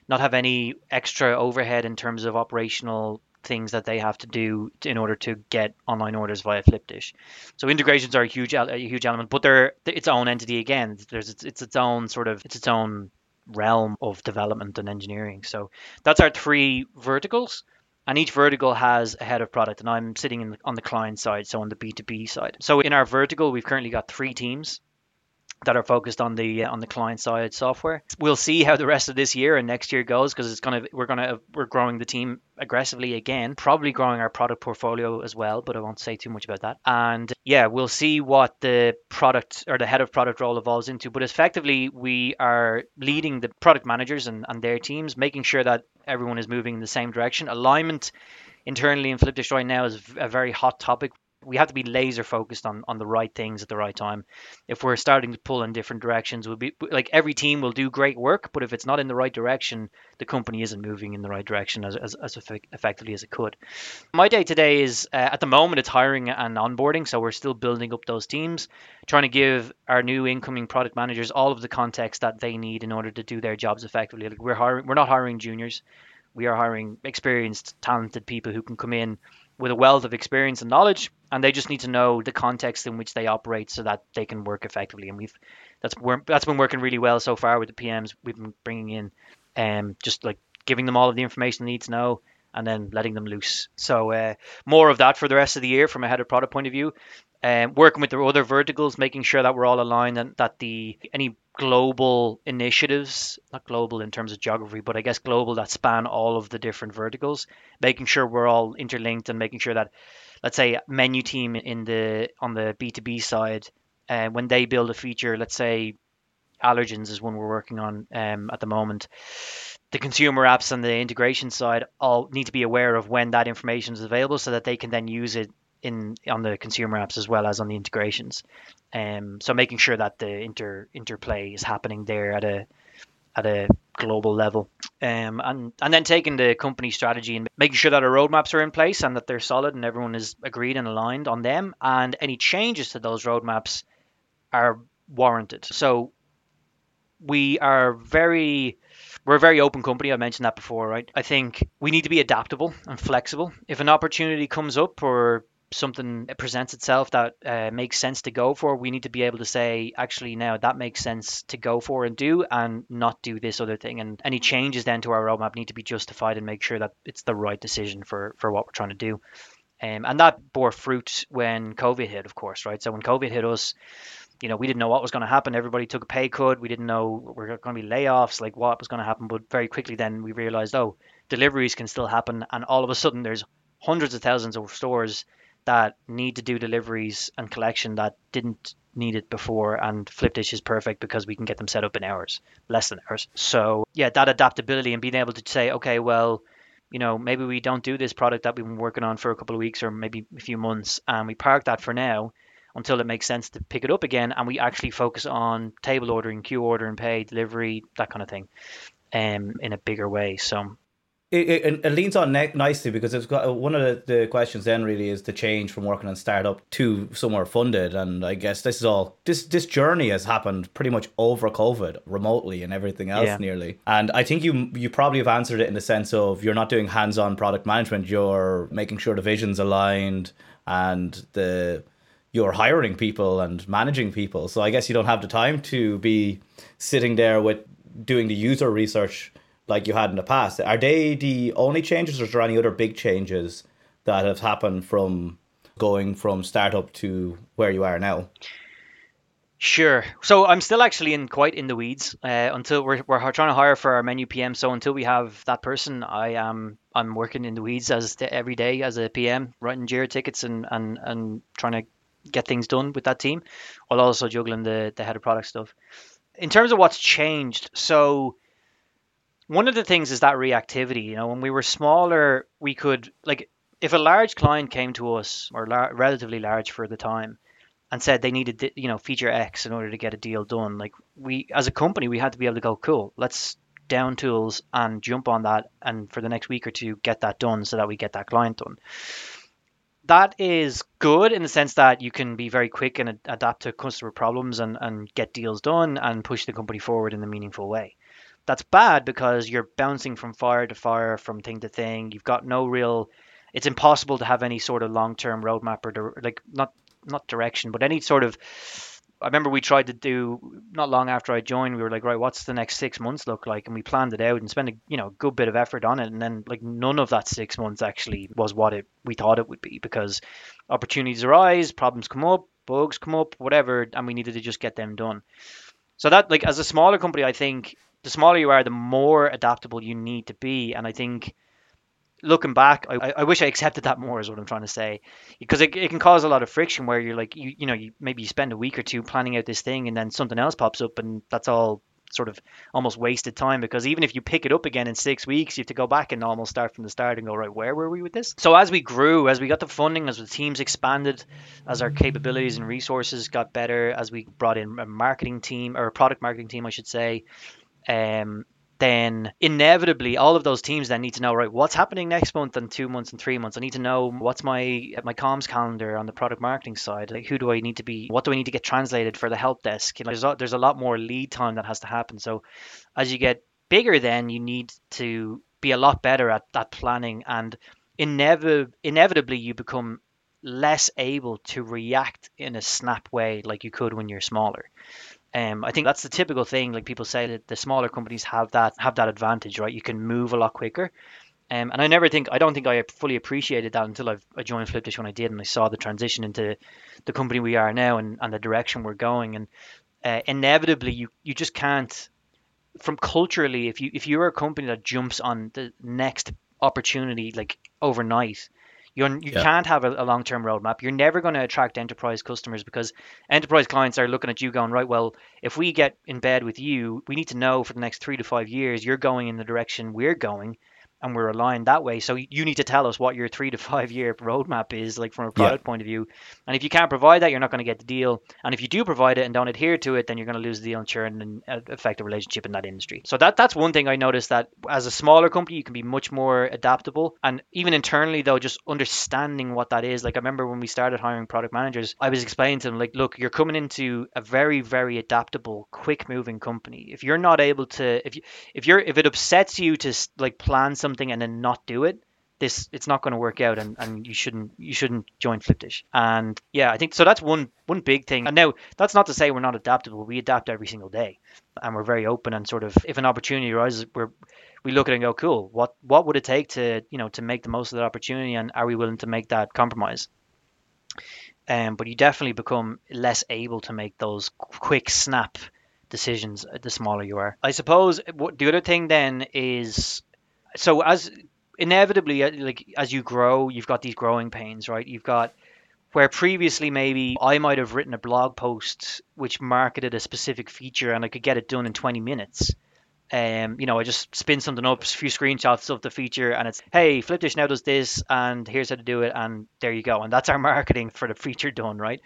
S2: not have any extra overhead in terms of operational things that they have to do in order to get online orders via Flipdish. So integrations are a huge a huge element, but they're its own entity again. There's it's, it's its own sort of it's its own realm of development and engineering. So that's our three verticals and each vertical has a head of product and i'm sitting the, on the client side so on the b2b side so in our vertical we've currently got three teams that are focused on the uh, on the client side software. We'll see how the rest of this year and next year goes because it's gonna we're gonna we're growing the team aggressively again, probably growing our product portfolio as well, but I won't say too much about that. And yeah, we'll see what the product or the head of product role evolves into. But effectively, we are leading the product managers and, and their teams, making sure that everyone is moving in the same direction. Alignment internally in Flipdish right now is a very hot topic we have to be laser focused on on the right things at the right time. If we're starting to pull in different directions, we'll be like every team will do great work, but if it's not in the right direction, the company isn't moving in the right direction as as, as effectively as it could. My day today is uh, at the moment it's hiring and onboarding, so we're still building up those teams, trying to give our new incoming product managers all of the context that they need in order to do their jobs effectively. Like we're hiring, we're not hiring juniors. We are hiring experienced, talented people who can come in with a wealth of experience and knowledge, and they just need to know the context in which they operate so that they can work effectively. And we've that's that's been working really well so far with the PMs we've been bringing in, um, just like giving them all of the information they need to know and then letting them loose. So uh, more of that for the rest of the year from a head of product point of view. Um, working with the other verticals, making sure that we're all aligned and that the any global initiatives, not global in terms of geography, but I guess global that span all of the different verticals, making sure we're all interlinked and making sure that, let's say, menu team in the on the B two B side, uh, when they build a feature, let's say, allergens is one we're working on um, at the moment. The consumer apps and the integration side all need to be aware of when that information is available so that they can then use it in on the consumer apps as well as on the integrations. Um, so making sure that the inter interplay is happening there at a at a global level, um, and and then taking the company strategy and making sure that our roadmaps are in place and that they're solid and everyone is agreed and aligned on them, and any changes to those roadmaps are warranted. So we are very we're a very open company. I mentioned that before, right? I think we need to be adaptable and flexible. If an opportunity comes up or something presents itself that uh, makes sense to go for, we need to be able to say, actually, now that makes sense to go for and do, and not do this other thing. And any changes then to our roadmap need to be justified and make sure that it's the right decision for for what we're trying to do. Um, and that bore fruit when COVID hit, of course, right? So when COVID hit us, you know, we didn't know what was going to happen. Everybody took a pay cut. We didn't know we are going to be layoffs, like what was going to happen. But very quickly, then we realized, oh, deliveries can still happen. And all of a sudden, there's hundreds of thousands of stores that need to do deliveries and collection that didn't need it before and Flipdish is perfect because we can get them set up in hours, less than hours. So yeah, that adaptability and being able to say, okay, well, you know, maybe we don't do this product that we've been working on for a couple of weeks or maybe a few months and we park that for now until it makes sense to pick it up again and we actually focus on table ordering, QR order and pay, delivery, that kind of thing. Um, in a bigger way. So
S1: it, it, it leans on ne- nicely because it's got one of the, the questions then really is the change from working on startup to somewhere funded and I guess this is all this this journey has happened pretty much over COVID remotely and everything else yeah. nearly and I think you you probably have answered it in the sense of you're not doing hands-on product management you're making sure the vision's aligned and the you're hiring people and managing people so I guess you don't have the time to be sitting there with doing the user research like you had in the past. Are they the only changes, or is there any other big changes that have happened from going from startup to where you are now?
S2: Sure. So I'm still actually in quite in the weeds uh, until we're, we're trying to hire for our menu PM. So until we have that person, I am I'm working in the weeds as the, every day as a PM, writing Jira tickets and, and and trying to get things done with that team, while also juggling the the head of product stuff. In terms of what's changed, so one of the things is that reactivity. You know, when we were smaller, we could like if a large client came to us or lar- relatively large for the time and said they needed you know feature X in order to get a deal done, like we as a company we had to be able to go cool. Let's down tools and jump on that and for the next week or two get that done so that we get that client done that is good in the sense that you can be very quick and adapt to customer problems and, and get deals done and push the company forward in a meaningful way that's bad because you're bouncing from fire to fire, from thing to thing. You've got no real. It's impossible to have any sort of long-term roadmap or like not not direction, but any sort of. I remember we tried to do not long after I joined. We were like, right, what's the next six months look like? And we planned it out and spent a you know good bit of effort on it. And then like none of that six months actually was what it we thought it would be because opportunities arise, problems come up, bugs come up, whatever, and we needed to just get them done. So that like as a smaller company, I think the smaller you are, the more adaptable you need to be. And I think looking back, I, I wish I accepted that more is what I'm trying to say, because it, it can cause a lot of friction where you're like, you, you know, you maybe you spend a week or two planning out this thing and then something else pops up and that's all sort of almost wasted time because even if you pick it up again in six weeks, you have to go back and almost start from the start and go, right, where were we with this? So as we grew, as we got the funding, as the teams expanded, as our capabilities and resources got better, as we brought in a marketing team or a product marketing team, I should say, um, then inevitably all of those teams then need to know right what's happening next month and two months and three months. I need to know what's my my comms calendar on the product marketing side. Like who do I need to be? What do I need to get translated for the help desk? You know, there's a, there's a lot more lead time that has to happen. So as you get bigger, then you need to be a lot better at that planning and inevitably inevitably you become less able to react in a snap way like you could when you're smaller. Um, I think that's the typical thing. Like people say that the smaller companies have that have that advantage, right? You can move a lot quicker. Um, and I never think I don't think I fully appreciated that until I've, I joined Flipdish when I did, and I saw the transition into the company we are now and, and the direction we're going. And uh, inevitably, you you just can't from culturally if you if you're a company that jumps on the next opportunity like overnight you're, you yeah. can't have a, a long term roadmap. You're never going to attract enterprise customers because enterprise clients are looking at you going, right, well, if we get in bed with you, we need to know for the next three to five years you're going in the direction we're going and we're aligned that way. So you need to tell us what your three to five year roadmap is, like from a product yeah. point of view. And if you can't provide that, you're not going to get the deal. And if you do provide it and don't adhere to it, then you're going to lose the deal and churn and uh, affect the relationship in that industry. So that that's one thing I noticed that as a smaller company, you can be much more adaptable. And even internally, though, just understanding what that is. Like I remember when we started hiring product managers, I was explaining to them, like, look, you're coming into a very, very adaptable, quick moving company. If you're not able to, if you, if you're, if it upsets you to like plan something something and then not do it, this it's not going to work out and, and you shouldn't you shouldn't join Flipdish. And yeah, I think so that's one one big thing. And now that's not to say we're not adaptable. We adapt every single day. And we're very open and sort of if an opportunity arises we're we look at it and go, cool, what what would it take to, you know, to make the most of that opportunity and are we willing to make that compromise? Um, but you definitely become less able to make those quick snap decisions the smaller you are. I suppose the other thing then is so as inevitably uh, like as you grow you've got these growing pains right you've got where previously maybe I might have written a blog post which marketed a specific feature and I could get it done in 20 minutes. Um, you know, I just spin something up, a few screenshots of the feature, and it's, hey, Flipdish now does this, and here's how to do it, and there you go. And that's our <laughs> marketing for the feature done, right?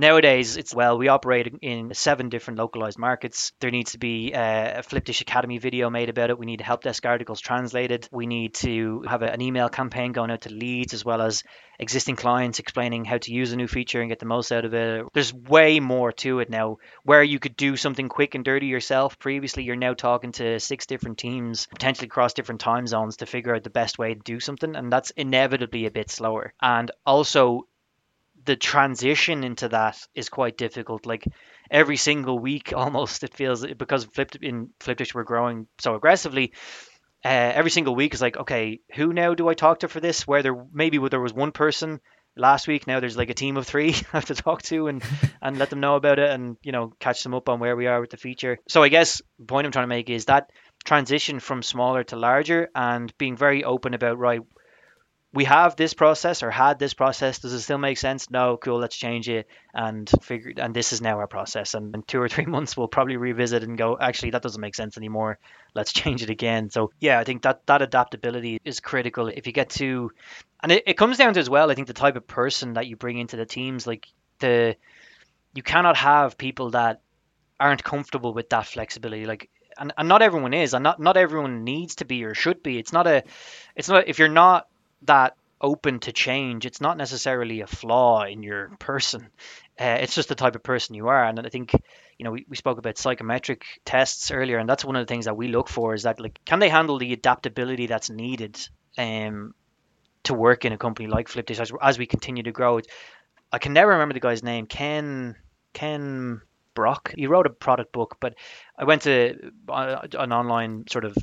S2: Nowadays, it's well, we operate in seven different localized markets. There needs to be uh, a Flipdish Academy video made about it. We need help desk articles translated. We need to have an email campaign going out to leads as well as existing clients explaining how to use a new feature and get the most out of it. There's way more to it now. Where you could do something quick and dirty yourself, previously you're now talking to six different teams, potentially across different time zones to figure out the best way to do something, and that's inevitably a bit slower. And also, the transition into that is quite difficult. Like every single week, <laughs> almost it feels because flipped in Flipdish we're growing so aggressively. Uh, every single week is like, okay, who now do I talk to for this? Where there maybe there was one person last week, now there's like a team of three <laughs> I have to talk to and <laughs> and let them know about it and you know catch them up on where we are with the feature. So I guess the point I'm trying to make is that transition from smaller to larger and being very open about right we have this process or had this process. Does it still make sense? No, cool. Let's change it and figure. And this is now our process. And in two or three <laughs> months, we'll probably revisit and go. Actually, that doesn't make sense anymore. Let's change it again. So yeah, I think that that adaptability is critical. If you get to, and it, it comes down to as well. I think the type of person that you bring into the teams, like the, you cannot have people that aren't comfortable with that flexibility. Like and, and not everyone is and not not everyone needs to be or should be it's not a it's not if you're not that open to change, it's not necessarily a flaw in your person. Uh, it's just the type of person you are. And I think, you know, we, we spoke about psychometric tests earlier, and that's one of the things that we look for is that, like, can they handle the adaptability that's needed um, to work in a company like Flipdish as, as we continue to grow? I can never remember the guy's name. Ken, Ken Brock. He wrote a product book, but I went to uh, an online sort of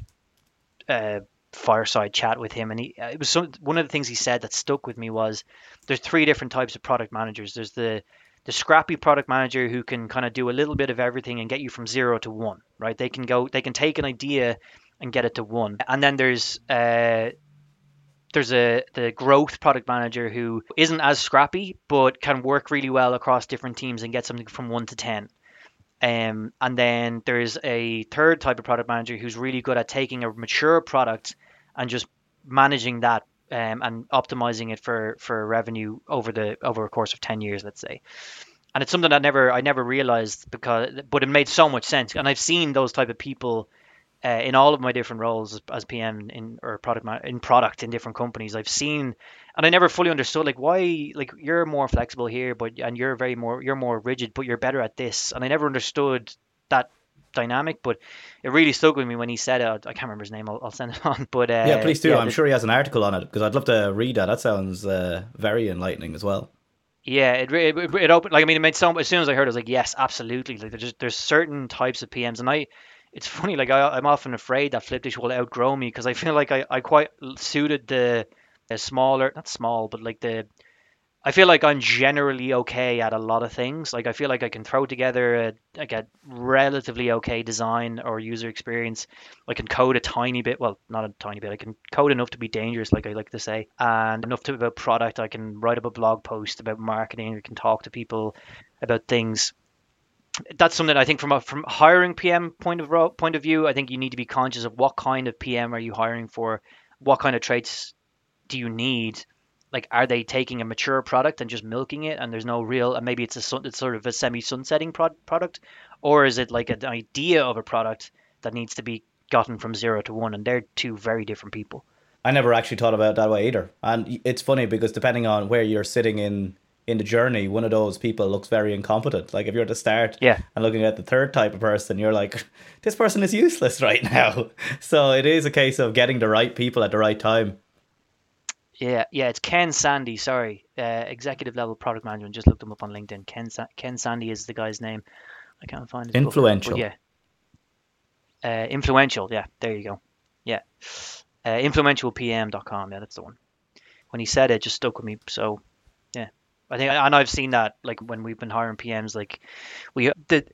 S2: uh, fireside chat with him, and he uh, it was some, one of the things he said that stuck with me was there's three different types of product managers. There's the the scrappy product manager who can kind of do a little bit of everything and get you from zero to one, right? They can go, they can take an idea and get it to one. And then there's uh, there's a the growth product manager who isn't as scrappy but can work really well across different teams and get something from one to ten. Um, and then there's a third type of product manager who's really good at taking a mature product and just managing that um, and optimizing it for for revenue over the over a course of 10 years let's say. And it's something that never I never realized because but it made so much sense. And I've seen those type of people uh, in all of my different roles as, PM in or product in product in different companies. I've seen and I never fully understood like why like you're more flexible here but and you're very more you're more rigid but you're better at this. And I never understood that dynamic, but it really stuck with me when he said it. I can't remember his name. I'll, I'll send it <laughs> on. But uh,
S1: yeah, please do.
S2: Yeah,
S1: I'm the, sure he has an article on it because I'd love to read that. That sounds uh, very enlightening as well.
S2: Yeah, it, it it opened like I mean it made so as soon as I heard it, I was like yes, absolutely. Like there's there's certain types of PMs, and I it's funny like I I'm often afraid that Flipdish will outgrow me because I feel like I I quite suited the the smaller not small but like the I feel like I'm generally okay at a lot of things. Like I feel like I can throw together a, like a relatively okay design or user experience. I can code a tiny bit, well, not a tiny bit. I can code enough to be dangerous, like I like to say, and enough to about product. I can write up a blog post about marketing. I can talk to people about things. That's something I think from a from hiring PM point of point of view. I think you need to be conscious of what kind of PM are you hiring for, what kind of traits do you need like are they taking a mature product and just milking it and there's no real and maybe it's a it's sort of a semi sunsetting pro- product? Or is it like an idea of a product that needs to be gotten from zero to one? And they're two very different people.
S1: I never actually thought about it that way either. And it's funny because depending on where you're sitting in in the journey one of those people looks very incompetent. Like if you're at the start
S2: yeah.
S1: and looking at the third type of person you're like <laughs> this person is useless <laughs> right now. <laughs> So it is a case of getting the right people at the right time
S2: yeah, yeah, it's Ken Sandy. Sorry, uh, executive level product management. Just looked him up on LinkedIn. Ken Sa- Ken Sandy is the guy's name. I can't find it.
S1: Influential.
S2: Book, yeah. Uh, influential. Yeah, there you go. Yeah. Uh, influentialpm.com. Yeah, that's the one. When he said it, just stuck with me. So, yeah, I think, and I've seen that like when we've been hiring PMs, like we the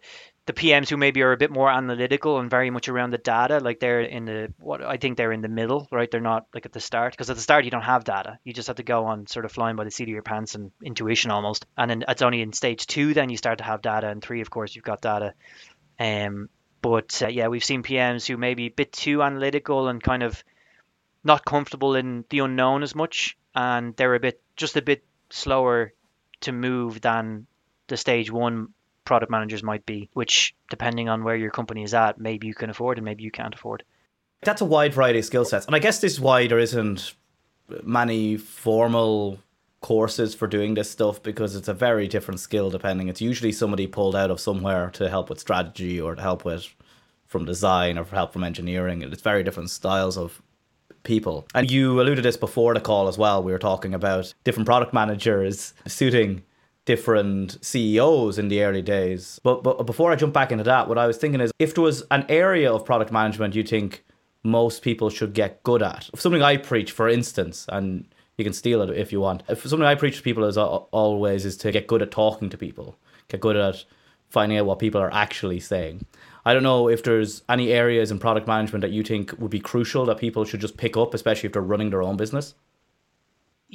S2: the PMs who maybe are a bit more analytical and very much around the data, like they're in the what I think they're in the middle, right? They're not like at the start because at the start you don't have data. You just have to go on sort of flying by the seat of your pants and intuition almost. And then it's only in stage two then you start to have data, and three, of course, you've got data. Um, but uh, yeah, we've seen PMs who maybe a bit too analytical and kind of not comfortable in the unknown as much, and they're a bit just a bit slower to move than the stage one product managers might be, which depending on where your company is at, maybe you can afford and maybe you can't afford.
S1: That's a wide variety of skill sets. And I guess this is why there isn't many formal courses for doing this stuff because it's a very different skill depending. It's usually somebody pulled out of somewhere to help with strategy or to help with from design or help from engineering. It's very different styles of people. And you alluded to this before the call as well. We were talking about different product managers suiting different CEOs in the early days. But but before I jump back into that, what I was thinking is if there was an area of product management you think most people should get good at. Something I preach, for instance, and you can steal it if you want. If something I preach to people is always is to get good at talking to people, get good at finding out what people are actually saying. I don't know if there's any areas in product management that you think would be crucial that people should just pick up, especially if they're running their own business.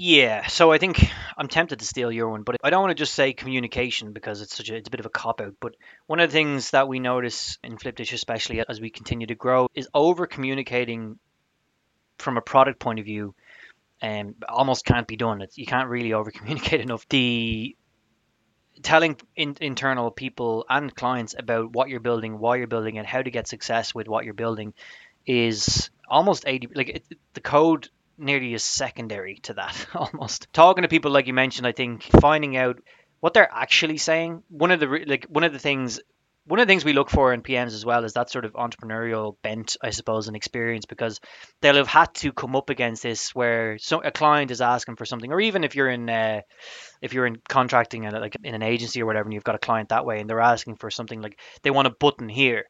S2: Yeah, so I think I'm tempted to steal your one, but I don't want to just say communication because it's such a it's a bit of a cop out. But one of the things that we notice in Flipdish, especially as we continue to grow, is over communicating from a product point of view. Um, almost can't be done. It's, you can't really over communicate <laughs> enough. The telling in, internal people and clients about what you're building, why you're building it, how to get success with what you're building is almost 80 like it, the code nearly is secondary to that <laughs> almost. Talking to people like you mentioned, I think finding out what they're actually saying. One of the like one of the things one of the things we look for in PMs as well is that sort of entrepreneurial bent, I suppose, and experience because they'll have had to come up against this where so a client is asking for something, or even if you're in uh, if you're in contracting and like in an agency or whatever, and you've got a client that way, and they're asking for something like they want a button here.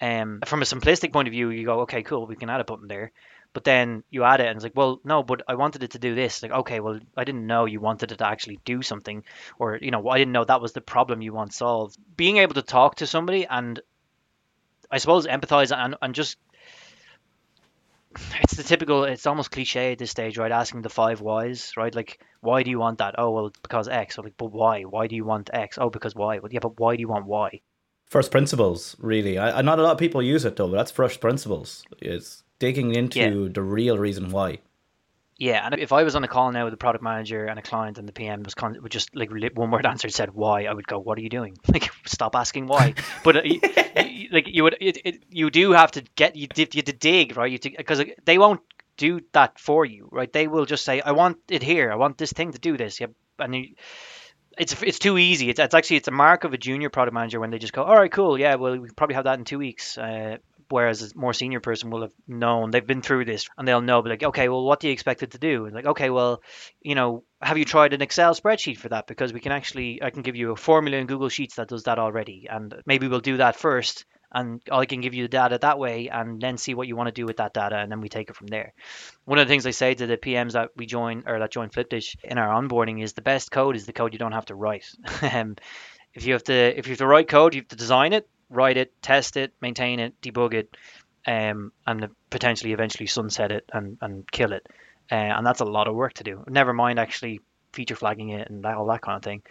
S2: Um, from a simplistic point of view, you go, okay, cool, we can add a button there but then you add it and it's like well no but i wanted it to do this. Like okay well i didn't know you wanted it to actually do something or you know i didn't know that was the problem you want solved. Being able to talk to somebody and i suppose empathize and, and just it's the typical it's almost cliche at this stage right? Asking the five whys right? Like why do you want that? Oh well because x. Or like but why? Why do you want x? Oh because why well yeah but why do you want y?
S1: First principles really. I, not a lot of people use it though that's first principles it's digging into yeah. the real reason why.
S2: Yeah, and if I was on a call now with a product manager and a client, and the PM was con- would just like one word answer said why, I would go, "What are you doing? <laughs> Like, stop asking why." <laughs> but uh, you, like you would, it, it, you do have to get you, you to dig right, you because they won't do that for you, right? They will just say, "I want it here. I want this thing to do this." Yeah, and you, it's it's too easy. It's, it's actually it's a mark of a junior product manager when they just go, "All right, cool, yeah, well, we probably have that in two weeks." Uh, whereas a more senior person will have known they've been through this and they'll know, like, okay, well, what do you expect it to do? And like, okay, well, you know, have you tried an Excel spreadsheet for that? Because we can actually, I can give you a formula in Google Sheets that does that already, and maybe we'll do that first, and I can give you the data that way, and then see what you want to do with that data, and then we take it from there. One of the things I say to the PMs that we join or that join Flipdish in our onboarding is the best code is the code you don't have to write. <laughs> Um, if you have to, if you have to write code, you have to design it write it, test it, maintain it, debug it, um, and potentially eventually sunset it and, and kill it. Uh, and that's a lot of work to do. Never mind actually feature flagging it and that, all that kind of thing.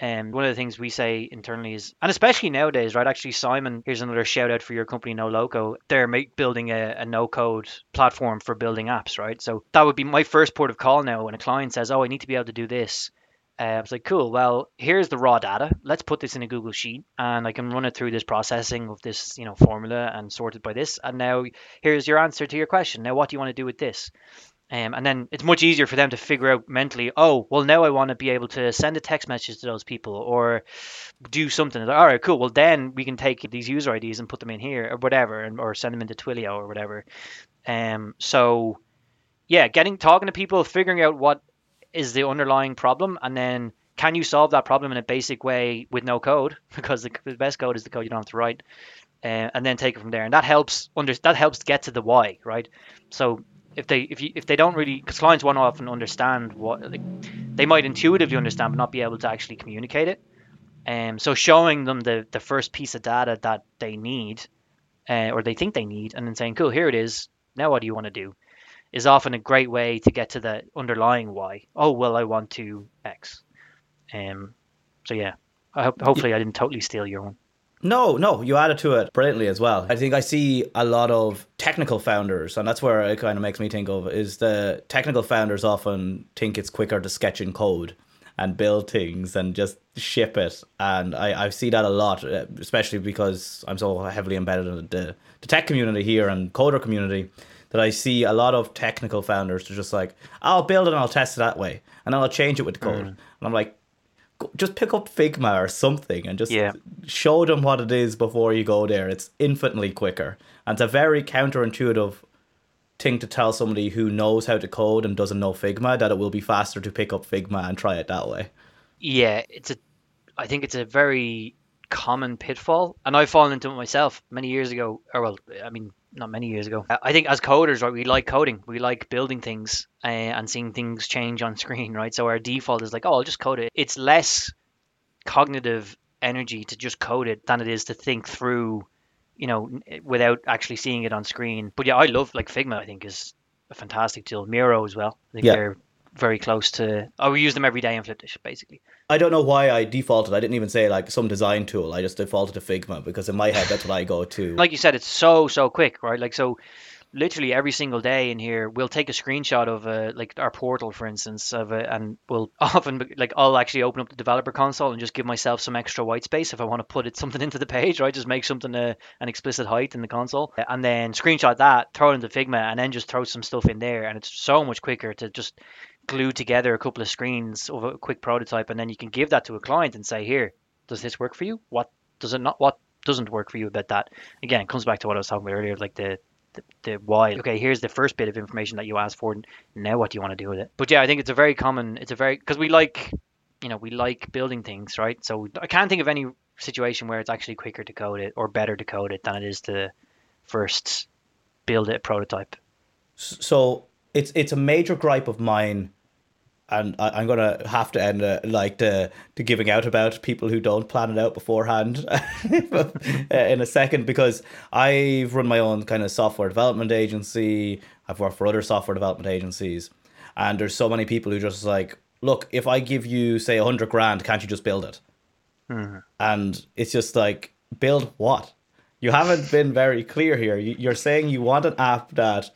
S2: Um, one of the things we say internally is, and especially nowadays, right? Actually, Simon, here's another shout out for your company, Noloco. They're make, building a, a no code platform for building apps, right? So that would be my first port of call now when a client says, Oh, I need to be able to do this. Uh, I was like, cool. Well, here's the raw data. Let's put this in a Google Sheet, and I can run it through this processing of this, you know, formula and sort it by this. And now here's your answer to your question. Now, what do you want to do with this? Um, and then it's much easier for them to figure out mentally. Oh, well, now I want to be able to send a text message to those people or do something. Like, All right, cool. Well, then we can take these user IDs and put them in here or whatever, and, or send them into Twilio or whatever. Um, so yeah, getting talking to people, figuring out what is the underlying problem, and then can you solve that problem in a basic way with no code? <laughs> Because the, the best code is the code you don't have to write, uh, and then take it from there. And that helps under that helps get to the why, right? So if they if you if they don't really because clients won't often understand what like, they might intuitively understand but not be able to actually communicate it. Um, so showing them the the first piece of data that they need, uh, or they think they need, and then saying, "Cool, here it is. Now what do you want to do?" Is often a great way to get to the underlying why. Oh well, I want to X. Um, so yeah, I hope, hopefully I didn't totally steal your one.
S1: No, no, you added to it brilliantly as well. I think I see a lot of technical founders, and that's where it kind of makes me think of is the technical founders often think it's quicker to sketch in code. and build things and just ship it. And I, I see that a lot, uh, especially because I'm so heavily embedded in the, the tech community here and coder community that I see a lot of technical founders are just like, I'll build it and I'll test it that way, and then I'll change it with the code. Mm. And I'm like, just pick up Figma or something and just yeah. show them what it is before you go there. It's infinitely quicker. And it's a very counterintuitive thing to tell somebody who knows how to code and doesn't know Figma that it will be faster to pick up Figma and try it that way.
S2: Yeah, it's a I think it's a very common pitfall and I've fallen into it myself many years ago or well I mean not many years ago. I think as coders, right, we like coding. We like building things uh, and seeing things change on <laughs> screen, right? So our default is like, oh, I'll just code it. It's less cognitive energy to just code it than it is to think through, you know, without actually seeing it on screen. But yeah, I love like Figma. I think is a fantastic tool. Miro as well. I think yeah. they're very close to. Oh, we use them every day in Flipdish, basically.
S1: I don't know why I defaulted. I didn't even say like some design tool. I just defaulted to Figma because in my head that's what I go to. <laughs>
S2: Like you said, it's so so quick, right? Like so. Literally every single day in here, we'll take a screenshot of a, like our portal, for instance, of it, and we'll <laughs> often like I'll actually open up the developer console and just give myself some extra white space if I want to put it <laughs> something into the page, right? Just make something uh, an explicit height in the console, and then screenshot that, throw it into Figma, and then just throw some stuff in there, and it's so much quicker to just glue together a couple of screens of a quick prototype, and then you can give that to a client and say, "Here, does this work for you? What does it not? What doesn't work for you about that?" Again, it comes back to what I was talking about earlier, like the the, the why. Okay, here's the first bit of information that you asked for. Now, what do you want to do with it? But yeah, I think it's a very common. It's a very because we like, you know, we like building things, right? So I can't think of any situation where it's actually quicker to code it or better to code it than it is to first build it a prototype.
S1: So it's it's a major gripe of mine and I, am gonna have to end uh, like the the giving out about people who don't plan it out beforehand <laughs> in a second because I've run my own kind of software development agency. I've worked for other software development agencies, and there's so many people who just like, look, if I give you say a hundred grand, can't you just build it? Mm-hmm. And it's just like, build what? You haven't been very clear here. You're saying you want an app that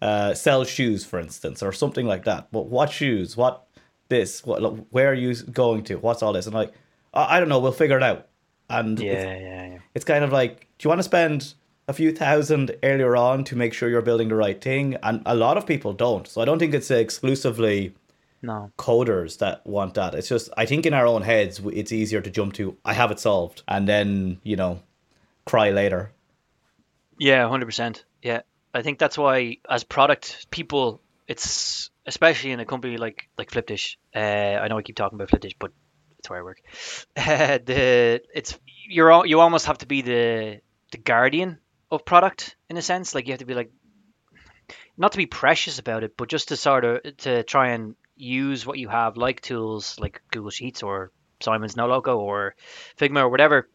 S1: uh, sell shoes, for instance, or something like that. But what shoes? What this? What? Where are you going to? What's all this? And like, I don't know. We'll figure it out. And
S2: yeah, it's, yeah, yeah.
S1: It's kind of like, do you want to spend a few thousand earlier on to make sure you're building the right thing? And a lot of people don't. So I don't think it's exclusively
S2: no
S1: coders that want that. It's just I think in our own heads it's easier to jump to I have it solved and then you know cry later.
S2: Yeah, hundred percent. Yeah, I think that's why, as product people, it's especially in a company like like Flipdish. Uh, I know I keep talking about Flipdish, but it's where I work. Uh, <laughs> the it's you're all, you almost have to be the the guardian of product in a sense. Like you have to be like not to be precious about it, but just to sort of to try and use what you have, like tools like Google Sheets or Simon's Noloco or Figma or whatever,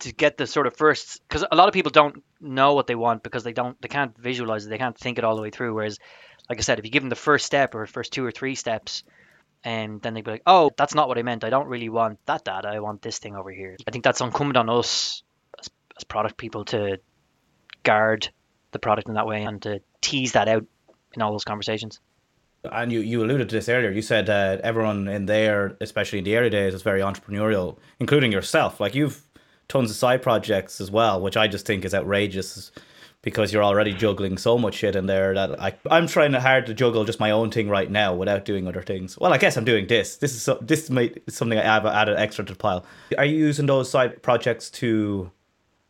S2: to get the sort of first because a lot of people don't know what they want because they don't they can't visualize it they can't think it all the way through whereas like i said if you give them the first step or first two or three steps and then they'd be like oh that's not what i meant i don't really want that data i want this thing over here i think that's incumbent on us as, as product people to guard the product in that way and to tease that out in all those conversations
S1: and you, you alluded to this earlier. You said uh, everyone in there, especially in the early days, is very entrepreneurial, including yourself. Like you've tons of side projects as well, which I just think is outrageous because you're already juggling so much shit in there that I I'm trying hard to juggle just my own thing right now without doing other things. Well, I guess I'm doing this. This is so, this is something I have added extra to the pile. Are you using those side projects to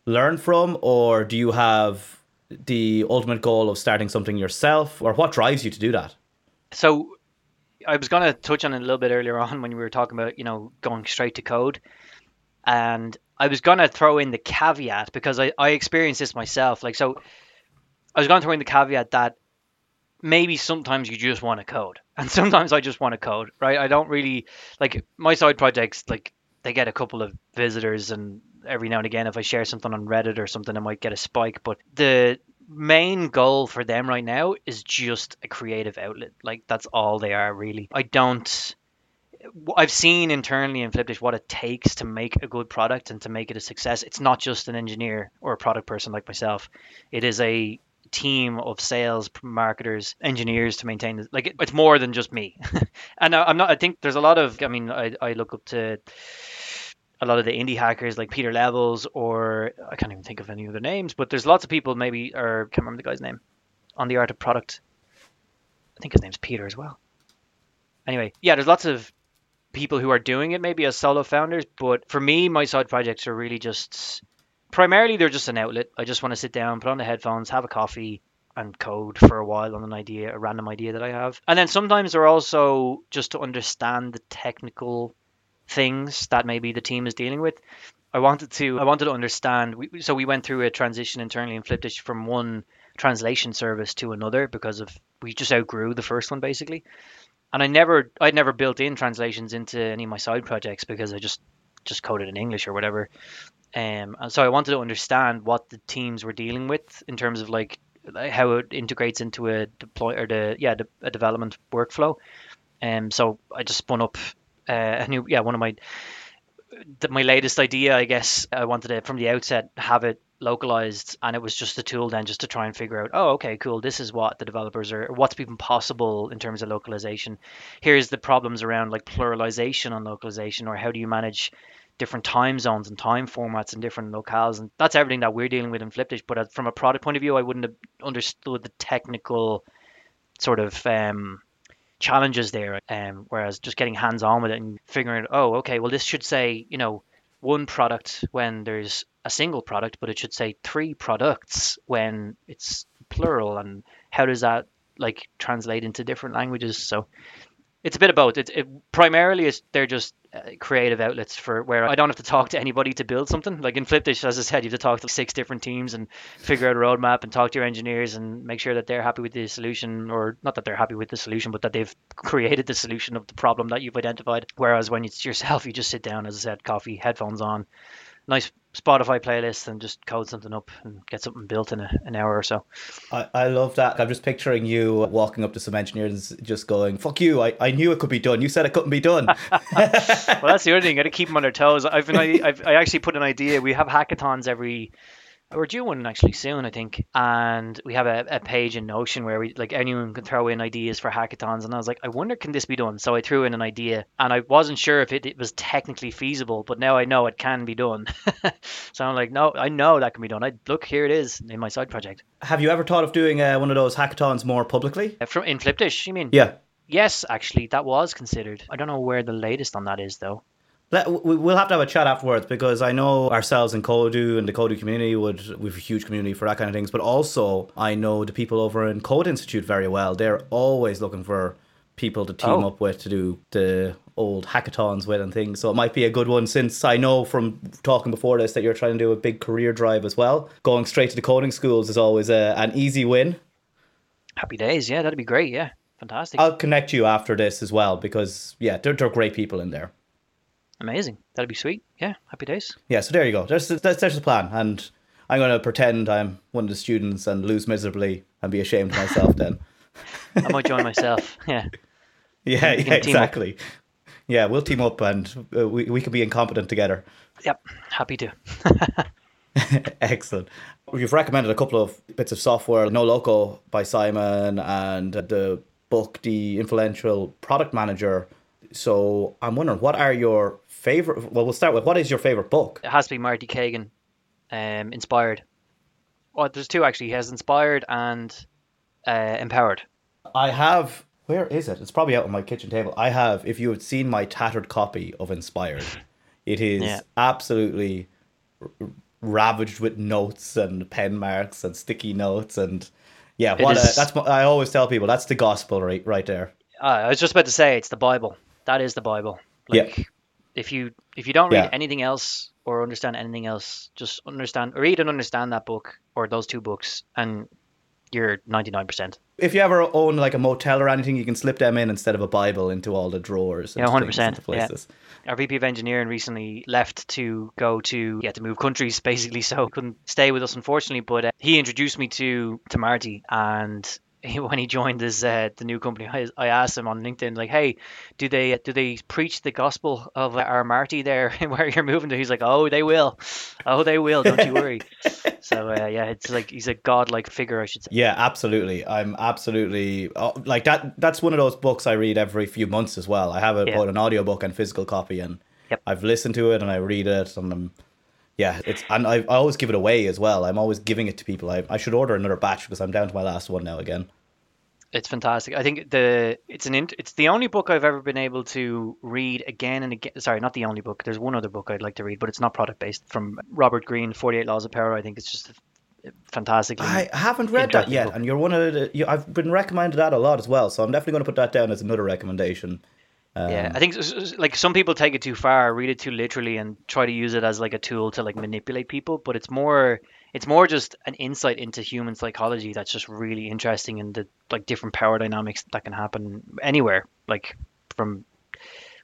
S1: learn from, or do you have the ultimate goal of starting something yourself, or what drives you to do that?
S2: So. I was going to touch on it a little bit earlier on when we were talking about, you know, going straight to code. And I was gonna throw in the caveat because I, I experienced this myself. Like so I was gonna throw in the caveat that maybe sometimes you just want to code. <laughs> And sometimes I just want to code, right? I don't really like my side projects like they get a couple of visitors and every now and again if I share something on Reddit or something I might get a spike. But the main goal for them right now is just a creative outlet. Like that's all they are really. I don't I've seen internally in Flipdish what it takes to make a good product and to make it a success. It's not just an engineer or a product person like myself. It is a team of sales, marketers, engineers to maintain this. Like it, it's more than just me. <laughs> and I, I'm not. I think there's a lot of. I mean, I, I look up to a lot of the indie hackers like Pieter Levels or I can't even think of any other names, but there's lots of people maybe or can't remember the guy's name on the art of product. I think his name's Peter as well. Anyway, yeah, there's lots of people who are doing it maybe as solo founders, but for me, my side projects are really just primarily they're just an outlet. I just want to sit down, put on the headphones, have a coffee, and code for a while on an idea, a random idea that I have. And then sometimes they're also just to understand the technical things that maybe the team is dealing with. I wanted to I wanted to understand. We, so we went through a transition internally in Flipdish from one translation service to another because of we just outgrew the first one basically. And I never I'd never built in translations into any of my side projects because I just just coded in English or whatever. Um, and so I wanted to understand what the teams were dealing with in terms of like how it integrates into a deploy or the yeah the, a development workflow. Um, so I just spun up uh, a new yeah one of my the, my latest idea I guess I wanted to from the outset have it localized and it was just a tool then just to try and figure out oh okay cool this is what the developers are what's even possible in terms of localization. Here's the problems around like pluralization on localization or how do you manage different time zones and time formats and different locales? And that's everything that we're dealing with in flipdish but uh, from a product point of view i wouldn't have understood the technical sort of um, challenges there. Um, whereas just getting hands on with it and figuring, oh, okay, well, this should say, you know, one product when there's a single product, but it should say three products when it's plural. And how does that like translate into different languages? So it's a bit of both. It, it primarily is they're just uh, creative outlets for where I don't have to talk to anybody to build something. Like in Flipdish, as I said, you have to talk to six different teams and figure out a roadmap and talk to your engineers and make sure that they're happy with the solution, or not that they're happy with the solution, but that they've created the solution of the problem that you've identified. Whereas when it's yourself, you just sit down, as I said, coffee, headphones on, nice Spotify playlist and just code something up and get something built in a, an hour or so.
S1: I, I love that. I'm just picturing you walking up to some engineers just going, fuck you, I, I knew it could be done. You said it couldn't be done. <laughs> well,
S2: that's the other thing. Got to keep them on their toes. I've been, I, I've, I actually put an idea. We have hackathons every we're due one actually soon, I think. And we have a, a page in Notion where we like anyone can throw in ideas for hackathons. And I was like, I wonder can this be done? So I threw in an idea, and I wasn't sure if it, it was technically feasible, but now I know it can be done. <laughs> so I'm like, no, I know that can be done. I look here it is in my side project.
S1: Have you ever thought of doing uh, one of those hackathons more publicly?
S2: Uh, from in Flipdish, you mean?
S1: Yeah.
S2: Yes, actually, that was considered. I don't know where the latest on that is though.
S1: Let, we'll have to have a chat afterwards because I know ourselves in Kodu and the Kodu community would we've a huge community for that kind of things. But also, I know the people over in Code Institute very well. They're always looking for people to team oh. up with to do the old hackathons with and things. So it might be a good one since I know from talking before this that you're trying to do a big career drive as well. Going straight to the coding schools is always a, an easy win.
S2: Happy days, yeah, that'd be great, yeah, fantastic.
S1: I'll connect you after this as well because yeah, they're, they're great people in there.
S2: Amazing. That'd be sweet. Yeah, happy days.
S1: Yeah, so there you go. There's, there's, there's the plan. And I'm going to pretend I'm one of the students and lose miserably and be ashamed of myself then. <laughs>
S2: I might join myself. <laughs> Yeah.
S1: Yeah, yeah exactly. Yeah, we'll team up and uh, we, we can be incompetent together.
S2: Yep, happy to. <laughs>
S1: Excellent. You've recommended a couple of bits of software, Noloco by Simon and the book, The Influential Product Manager. So I'm wondering, what are your favorite? Well, we'll start with what is your favorite book?
S2: It has to be Marty Cagan, um, inspired. Oh, there's two actually. He has inspired and uh, empowered.
S1: I have. Where is it? It's probably out on my kitchen table. I have. If you had seen my tattered copy of Inspired, <laughs> it is yeah. absolutely ravaged with notes and pen marks and sticky notes and yeah. What a, that's. I always tell people that's the gospel right right there.
S2: Uh, I was just about to say it's the Bible. That is the Bible. Like, yeah if you if you don't read yeah. anything else or understand anything else, just understand read and understand that book or those two books, and you're ninety nine percent.
S1: If you ever own like a motel or anything, you can slip them in instead of a Bible into all the drawers.
S2: yeah, hundred percent. Yeah. Our VP of engineering recently left to go to yeah to move countries <laughs> basically, so couldn't stay with us unfortunately. But uh, he introduced me to to Marty, and <laughs> when he joined his uh, the new company, I, I asked him on LinkedIn like, "Hey, do they do they preach the gospel of our Marty there <laughs> where you're moving to?" He's like, "Oh, they will, oh they will, don't you worry." <laughs> So uh, yeah, it's like he's a godlike figure, I should say.
S1: Yeah, absolutely. I'm absolutely oh, like that. That's one of those books I read every few months as well. I have it
S2: Yeah.
S1: both an audiobook and physical copy, and
S2: Yep.
S1: I've listened to it and I read it, and I'm, yeah, it's and I, I always give it away as well. I'm always giving it to people. I, I should order another batch because I'm down to my last one now again.
S2: It's fantastic. I think the it's an it's the only book I've ever been able to read again and again. Sorry, not the only book. There's one other book I'd like to read, but it's not product based. From Robert Greene, Forty Eight Laws of Power. I think it's just fantastically.
S1: I haven't read that yet,
S2: book.
S1: and you're one of the. You, I've been recommended that a lot as well, so I'm definitely going to put that down as another recommendation. Um,
S2: yeah, I think like some people take it too far, read it too literally, and try to use it as like a tool to like manipulate people. But it's more, it's more just an insight into human psychology that's just really interesting, and the like different power dynamics that can happen anywhere, like from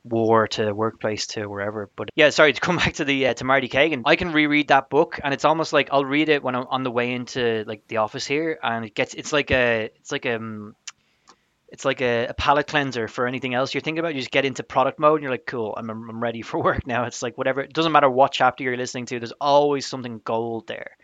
S2: war to workplace to wherever. But yeah, sorry <laughs> to come back to the uh, to Marty Cagan. I can reread that book, and it's almost like I'll read it when I'm on the way into like the office here, and it gets it's like a it's like um it's like a, a palate cleanser for anything else you're thinking about. You just get into product mode, and you're like, cool, I'm I'm ready for <laughs> work now. It's like whatever. It doesn't matter what chapter you're listening to. There's always something gold there.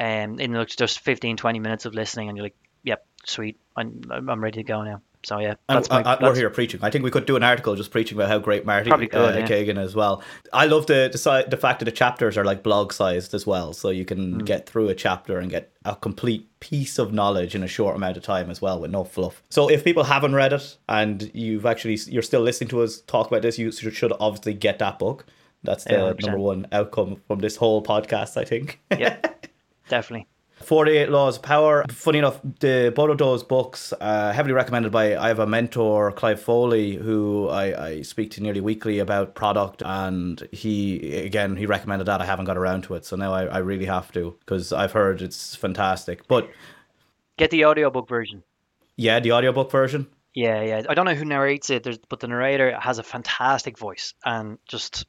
S2: Um, in like just 15, 20 minutes of listening, and you're like, yep, sweet, I'm I'm ready to go now. So yeah,
S1: And
S2: my,
S1: I, we're here preaching. I think we could do an article just preaching about how great Marty
S2: Probably could,
S1: uh,
S2: yeah.
S1: Cagan as well. I love the the, the fact that the chapters are like blog sized as well, so you can
S2: Hmm.
S1: get through a chapter and get a complete piece of knowledge in a short amount of time as well with no fluff. So if people haven't read it and you've actually you're still listening to us talk about this, you should should obviously get that book. That's the
S2: 100%.
S1: number one outcome from this whole podcast, I think.
S2: yeah, <laughs> definitely.
S1: 48 Laws of Power. Funny enough, the both of those books uh, heavily recommended by I have a mentor, Clive Foley, who I, I speak to nearly weekly about product, and he again he recommended that. I haven't got around to it, so now I, I really have to because I've heard it's fantastic. But
S2: Get the audiobook version.
S1: yeah, the audiobook version.
S2: Yeah, yeah. I don't know who narrates it, but the narrator has a fantastic voice and just,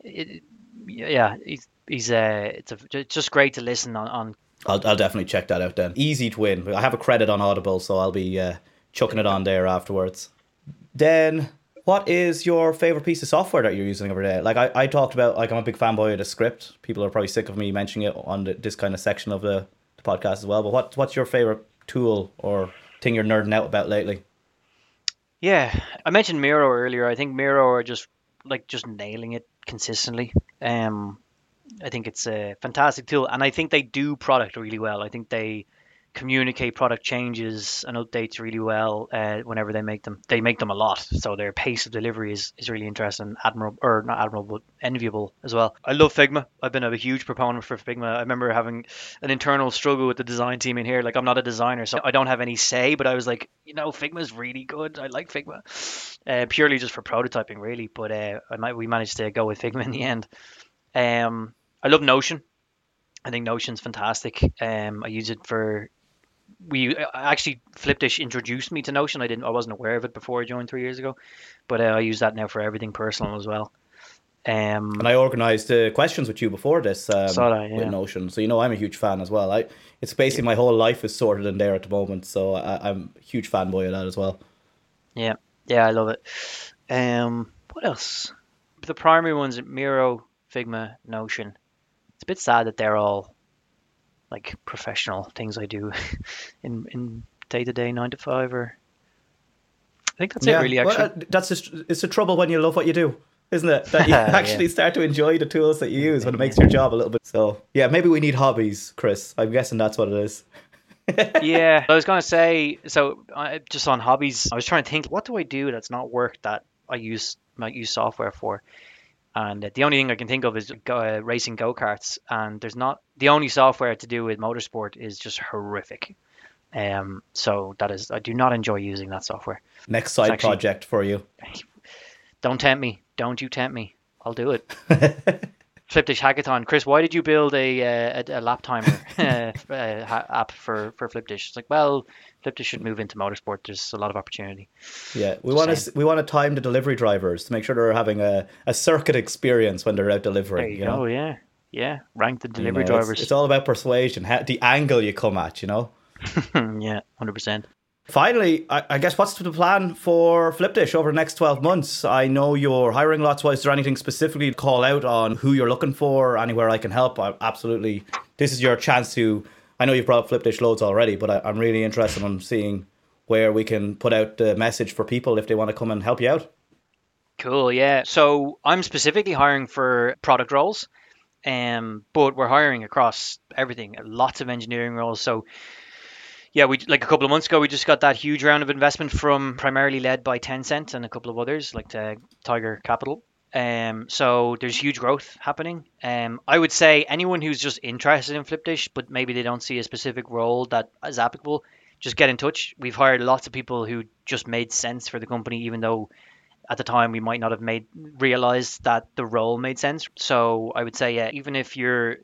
S2: it, yeah, he's, he's uh, it's, a, it's just great to listen on, on
S1: I'll, I'll definitely check that out then. Easy to win. I have a credit on Audible, so I'll be uh, chucking it on there afterwards. Then, what is your favorite piece of software that you're using every day? Like I, I talked about, like I'm a big fanboy of Descript. People are probably sick of me mentioning it on the, this kind of section of the, the podcast as well. But what what's your favorite tool or thing you're nerding out about lately?
S2: Yeah, I mentioned Miro earlier. I think Miro are just like just nailing it consistently. Um, I think it's a fantastic tool, and I think they do product really well. I think they communicate product changes and updates really well uh, whenever they make them. They make them a lot, so their pace of delivery is, is really interesting, admirable or not admirable, but enviable as well. I love Figma. I've been a huge proponent for Figma. I remember having an internal struggle with the design team in here. Like I'm not a designer, so I don't have any say, but I was like, you know, Figma's really good. I like Figma, uh, purely just for prototyping, really. But uh, I might we managed to go with Figma in the end. Um, I love Notion. I think Notion's fantastic. Um, I use it for we actually Flipdish introduced me to Notion. I didn't I wasn't aware of it before I joined three years ago, but uh, I use that now for everything personal as well. Um,
S1: And I organised uh, questions with you before this um,
S2: that,
S1: with. Notion, so you know I'm a huge fan as well. I it's basically my whole life is sorted in there at the moment, so I, I'm a huge fanboy of that as well.
S2: Yeah, yeah, I love it. Um, what else? The primary ones: Miro, Figma, Notion. It's a bit sad that they're all like professional things I do <laughs> in in day to day nine to five. Or I think that's it really.
S1: well,
S2: Actually,
S1: uh, that's just it's the trouble when you love what you do, isn't it? That you <laughs> <laughs>
S2: Yeah.
S1: actually start to enjoy the tools that you use when it makes your job a little bit. So yeah, maybe we need hobbies, Chris. I'm guessing that's what it is.
S2: yeah, I was gonna say. So I, just on hobbies, I was trying to think, what do I do that's not work that I use might use software for? And uh, the only thing I can think of is go, uh, racing go karts, and there's not the only software to do with motorsport is just horrific. Um, so that is, I do not enjoy using that software.
S1: Next side
S2: actually-
S1: project for you. <laughs>
S2: Don't tempt me. Don't you tempt me. I'll do it. <laughs> Flipdish Hackathon. Chris, why did you build a uh, a, a lap timer <laughs> uh, ha- app for for Flipdish? It's like, well, Flipdish should move into motorsport. There's a lot of opportunity.
S1: Yeah, we want to we want to time the delivery drivers to make sure they're having a, a circuit experience when they're out delivering.
S2: There you,
S1: you
S2: go.
S1: know?
S2: Yeah, yeah. Rank the
S1: You
S2: delivery
S1: know, it's-
S2: drivers.
S1: It's, all about persuasion, how, the angle you come at. You know. <laughs>
S2: yeah, hundred percent.
S1: Finally, I, I guess what's the plan for Flipdish over the next 12 months? I know you're hiring lots. Wise, is there anything specifically to call out on who you're looking for? Anywhere I can help? I'm absolutely this is your chance to. I know you've brought up Flipdish loads already, but I, I'm really interested in seeing where we can put out the message for people if they want to come and help you out.
S2: Cool, yeah. So I'm specifically hiring for product roles, um, but we're hiring across everything, lots of engineering roles. So yeah, we like a couple of months ago, we just got that huge round of investment from primarily led by Tencent and a couple of others like uh, Tiger Capital. Um, so there's huge growth happening. Um, I would say anyone who's just interested in Flipdish, but maybe they don't see a specific role that is applicable, just get in touch. We've hired lots of people who just made sense for the company, even though at the time we might not have made realized that the role made sense. So I would say, yeah, even if you're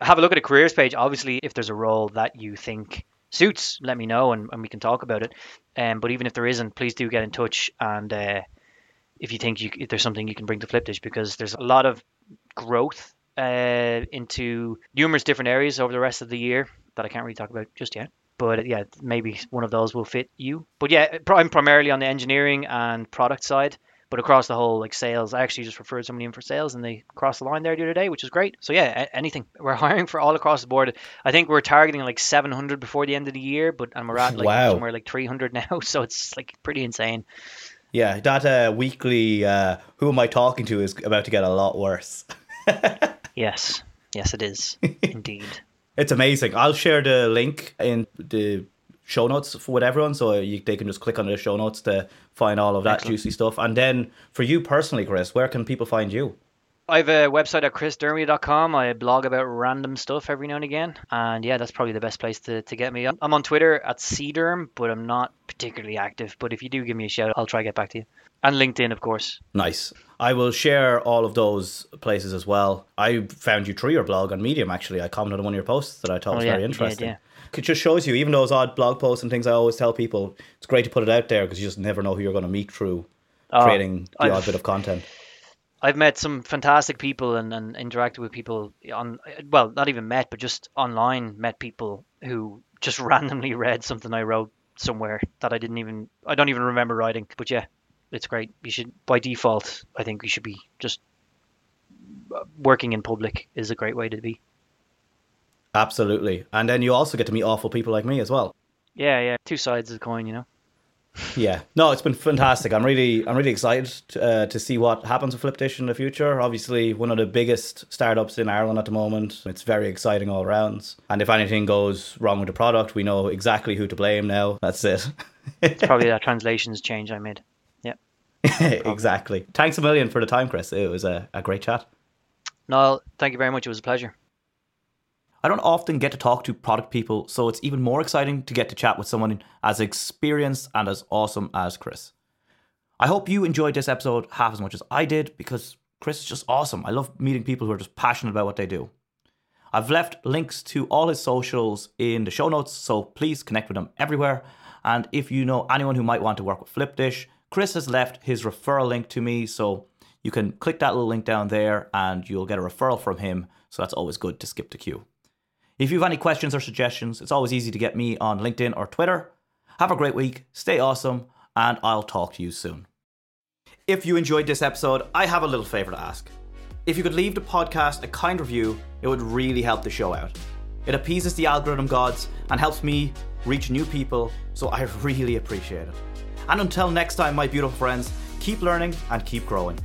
S2: have a look at a careers page. Obviously, if there's a role that you think suits, let me know and, and we can talk about it. Um, but even if there isn't, please do get in touch and uh, if you think you, if there's something you can bring to Flipdish because there's a lot of growth uh, into numerous different areas over the rest of the year that I can't really talk about just yet. But yeah, maybe one of those will fit you. But yeah, I'm primarily on the engineering and product side but across the whole like sales, I actually just referred somebody in for sales and they crossed the line there the other day, which is great. So yeah, anything. <laughs> We're hiring for all across the board. I think we're targeting like 700 before the end of the year, but and we're at <laughs> like wow. somewhere like 300 <laughs> now, so it's like pretty insane.
S1: Yeah, that uh, weekly uh, who am I talking to is about to get a lot worse.
S2: yes, yes, it is indeed.
S1: It's amazing. I'll share the link in the show notes for with everyone, so you, they can just click on the show notes to find all of that Excellent. juicy stuff. And then for you personally, Chris, where can people find you?
S2: I have a website at chrisdermody.com. I blog about random stuff every now and again. And yeah, that's probably the best place to, to get me. I'm on Twitter at cderm, but I'm not particularly active. But if you do give me a shout, I'll try to get back to you. And LinkedIn, of course.
S1: Nice. I will share all of those places as well. I found you through your blog on Medium, actually. I commented on one of your posts that I thought oh, was yeah, very interesting. yeah it just shows you, even those odd blog posts and things. I always tell people it's great to put it out there because you just never know who you're going to meet through oh, creating the I've, odd bit of content.
S2: I've met some fantastic people and, and interacted with people on well, not even met, but just online met people who just <laughs> randomly read something I wrote somewhere that I didn't even I don't even remember writing. But yeah, it's great. You should by default, I think you should be just working in public is a great way to be.
S1: Absolutely. And then you also get to meet awful people like me as well.
S2: Yeah, yeah. Two sides of the coin, you know. <laughs>
S1: yeah. No, it's been fantastic. I'm really, I'm really excited to, uh, to see what happens with Flipdish in the future. Obviously, one of the biggest startups in Ireland at the moment. It's very exciting all rounds. And if anything goes wrong with the product, we know exactly who to blame now. That's it. <laughs>
S2: it's probably that translations change I made. <laughs>
S1: Exactly. Thanks a million for the time, Chris. It was a, a great chat.
S2: No, thank you very much. It was a pleasure.
S1: I don't often get to talk to product people, so it's even more exciting to get to chat with someone as experienced and as awesome as Chris. I hope you enjoyed this episode half as much as I did because Chris is just awesome. I love meeting people who are just passionate about what they do. I've left links to all his socials in the show notes, so please connect with him everywhere. And if you know anyone who might want to work with Flipdish, Chris has left his referral link to me, so you can click that little link down there and you'll get a referral from him. So that's always good to skip the queue. If you have any questions or suggestions, it's always easy to get me on LinkedIn or Twitter. Have a great week, stay awesome, and I'll talk to you soon. If you enjoyed this episode, I have a little favour to ask. If you could leave the podcast a kind review, it would really help the show out. It appeases the algorithm gods and helps me reach new people, so I <laughs> really appreciate it. And until next time, my beautiful friends, keep learning and keep growing.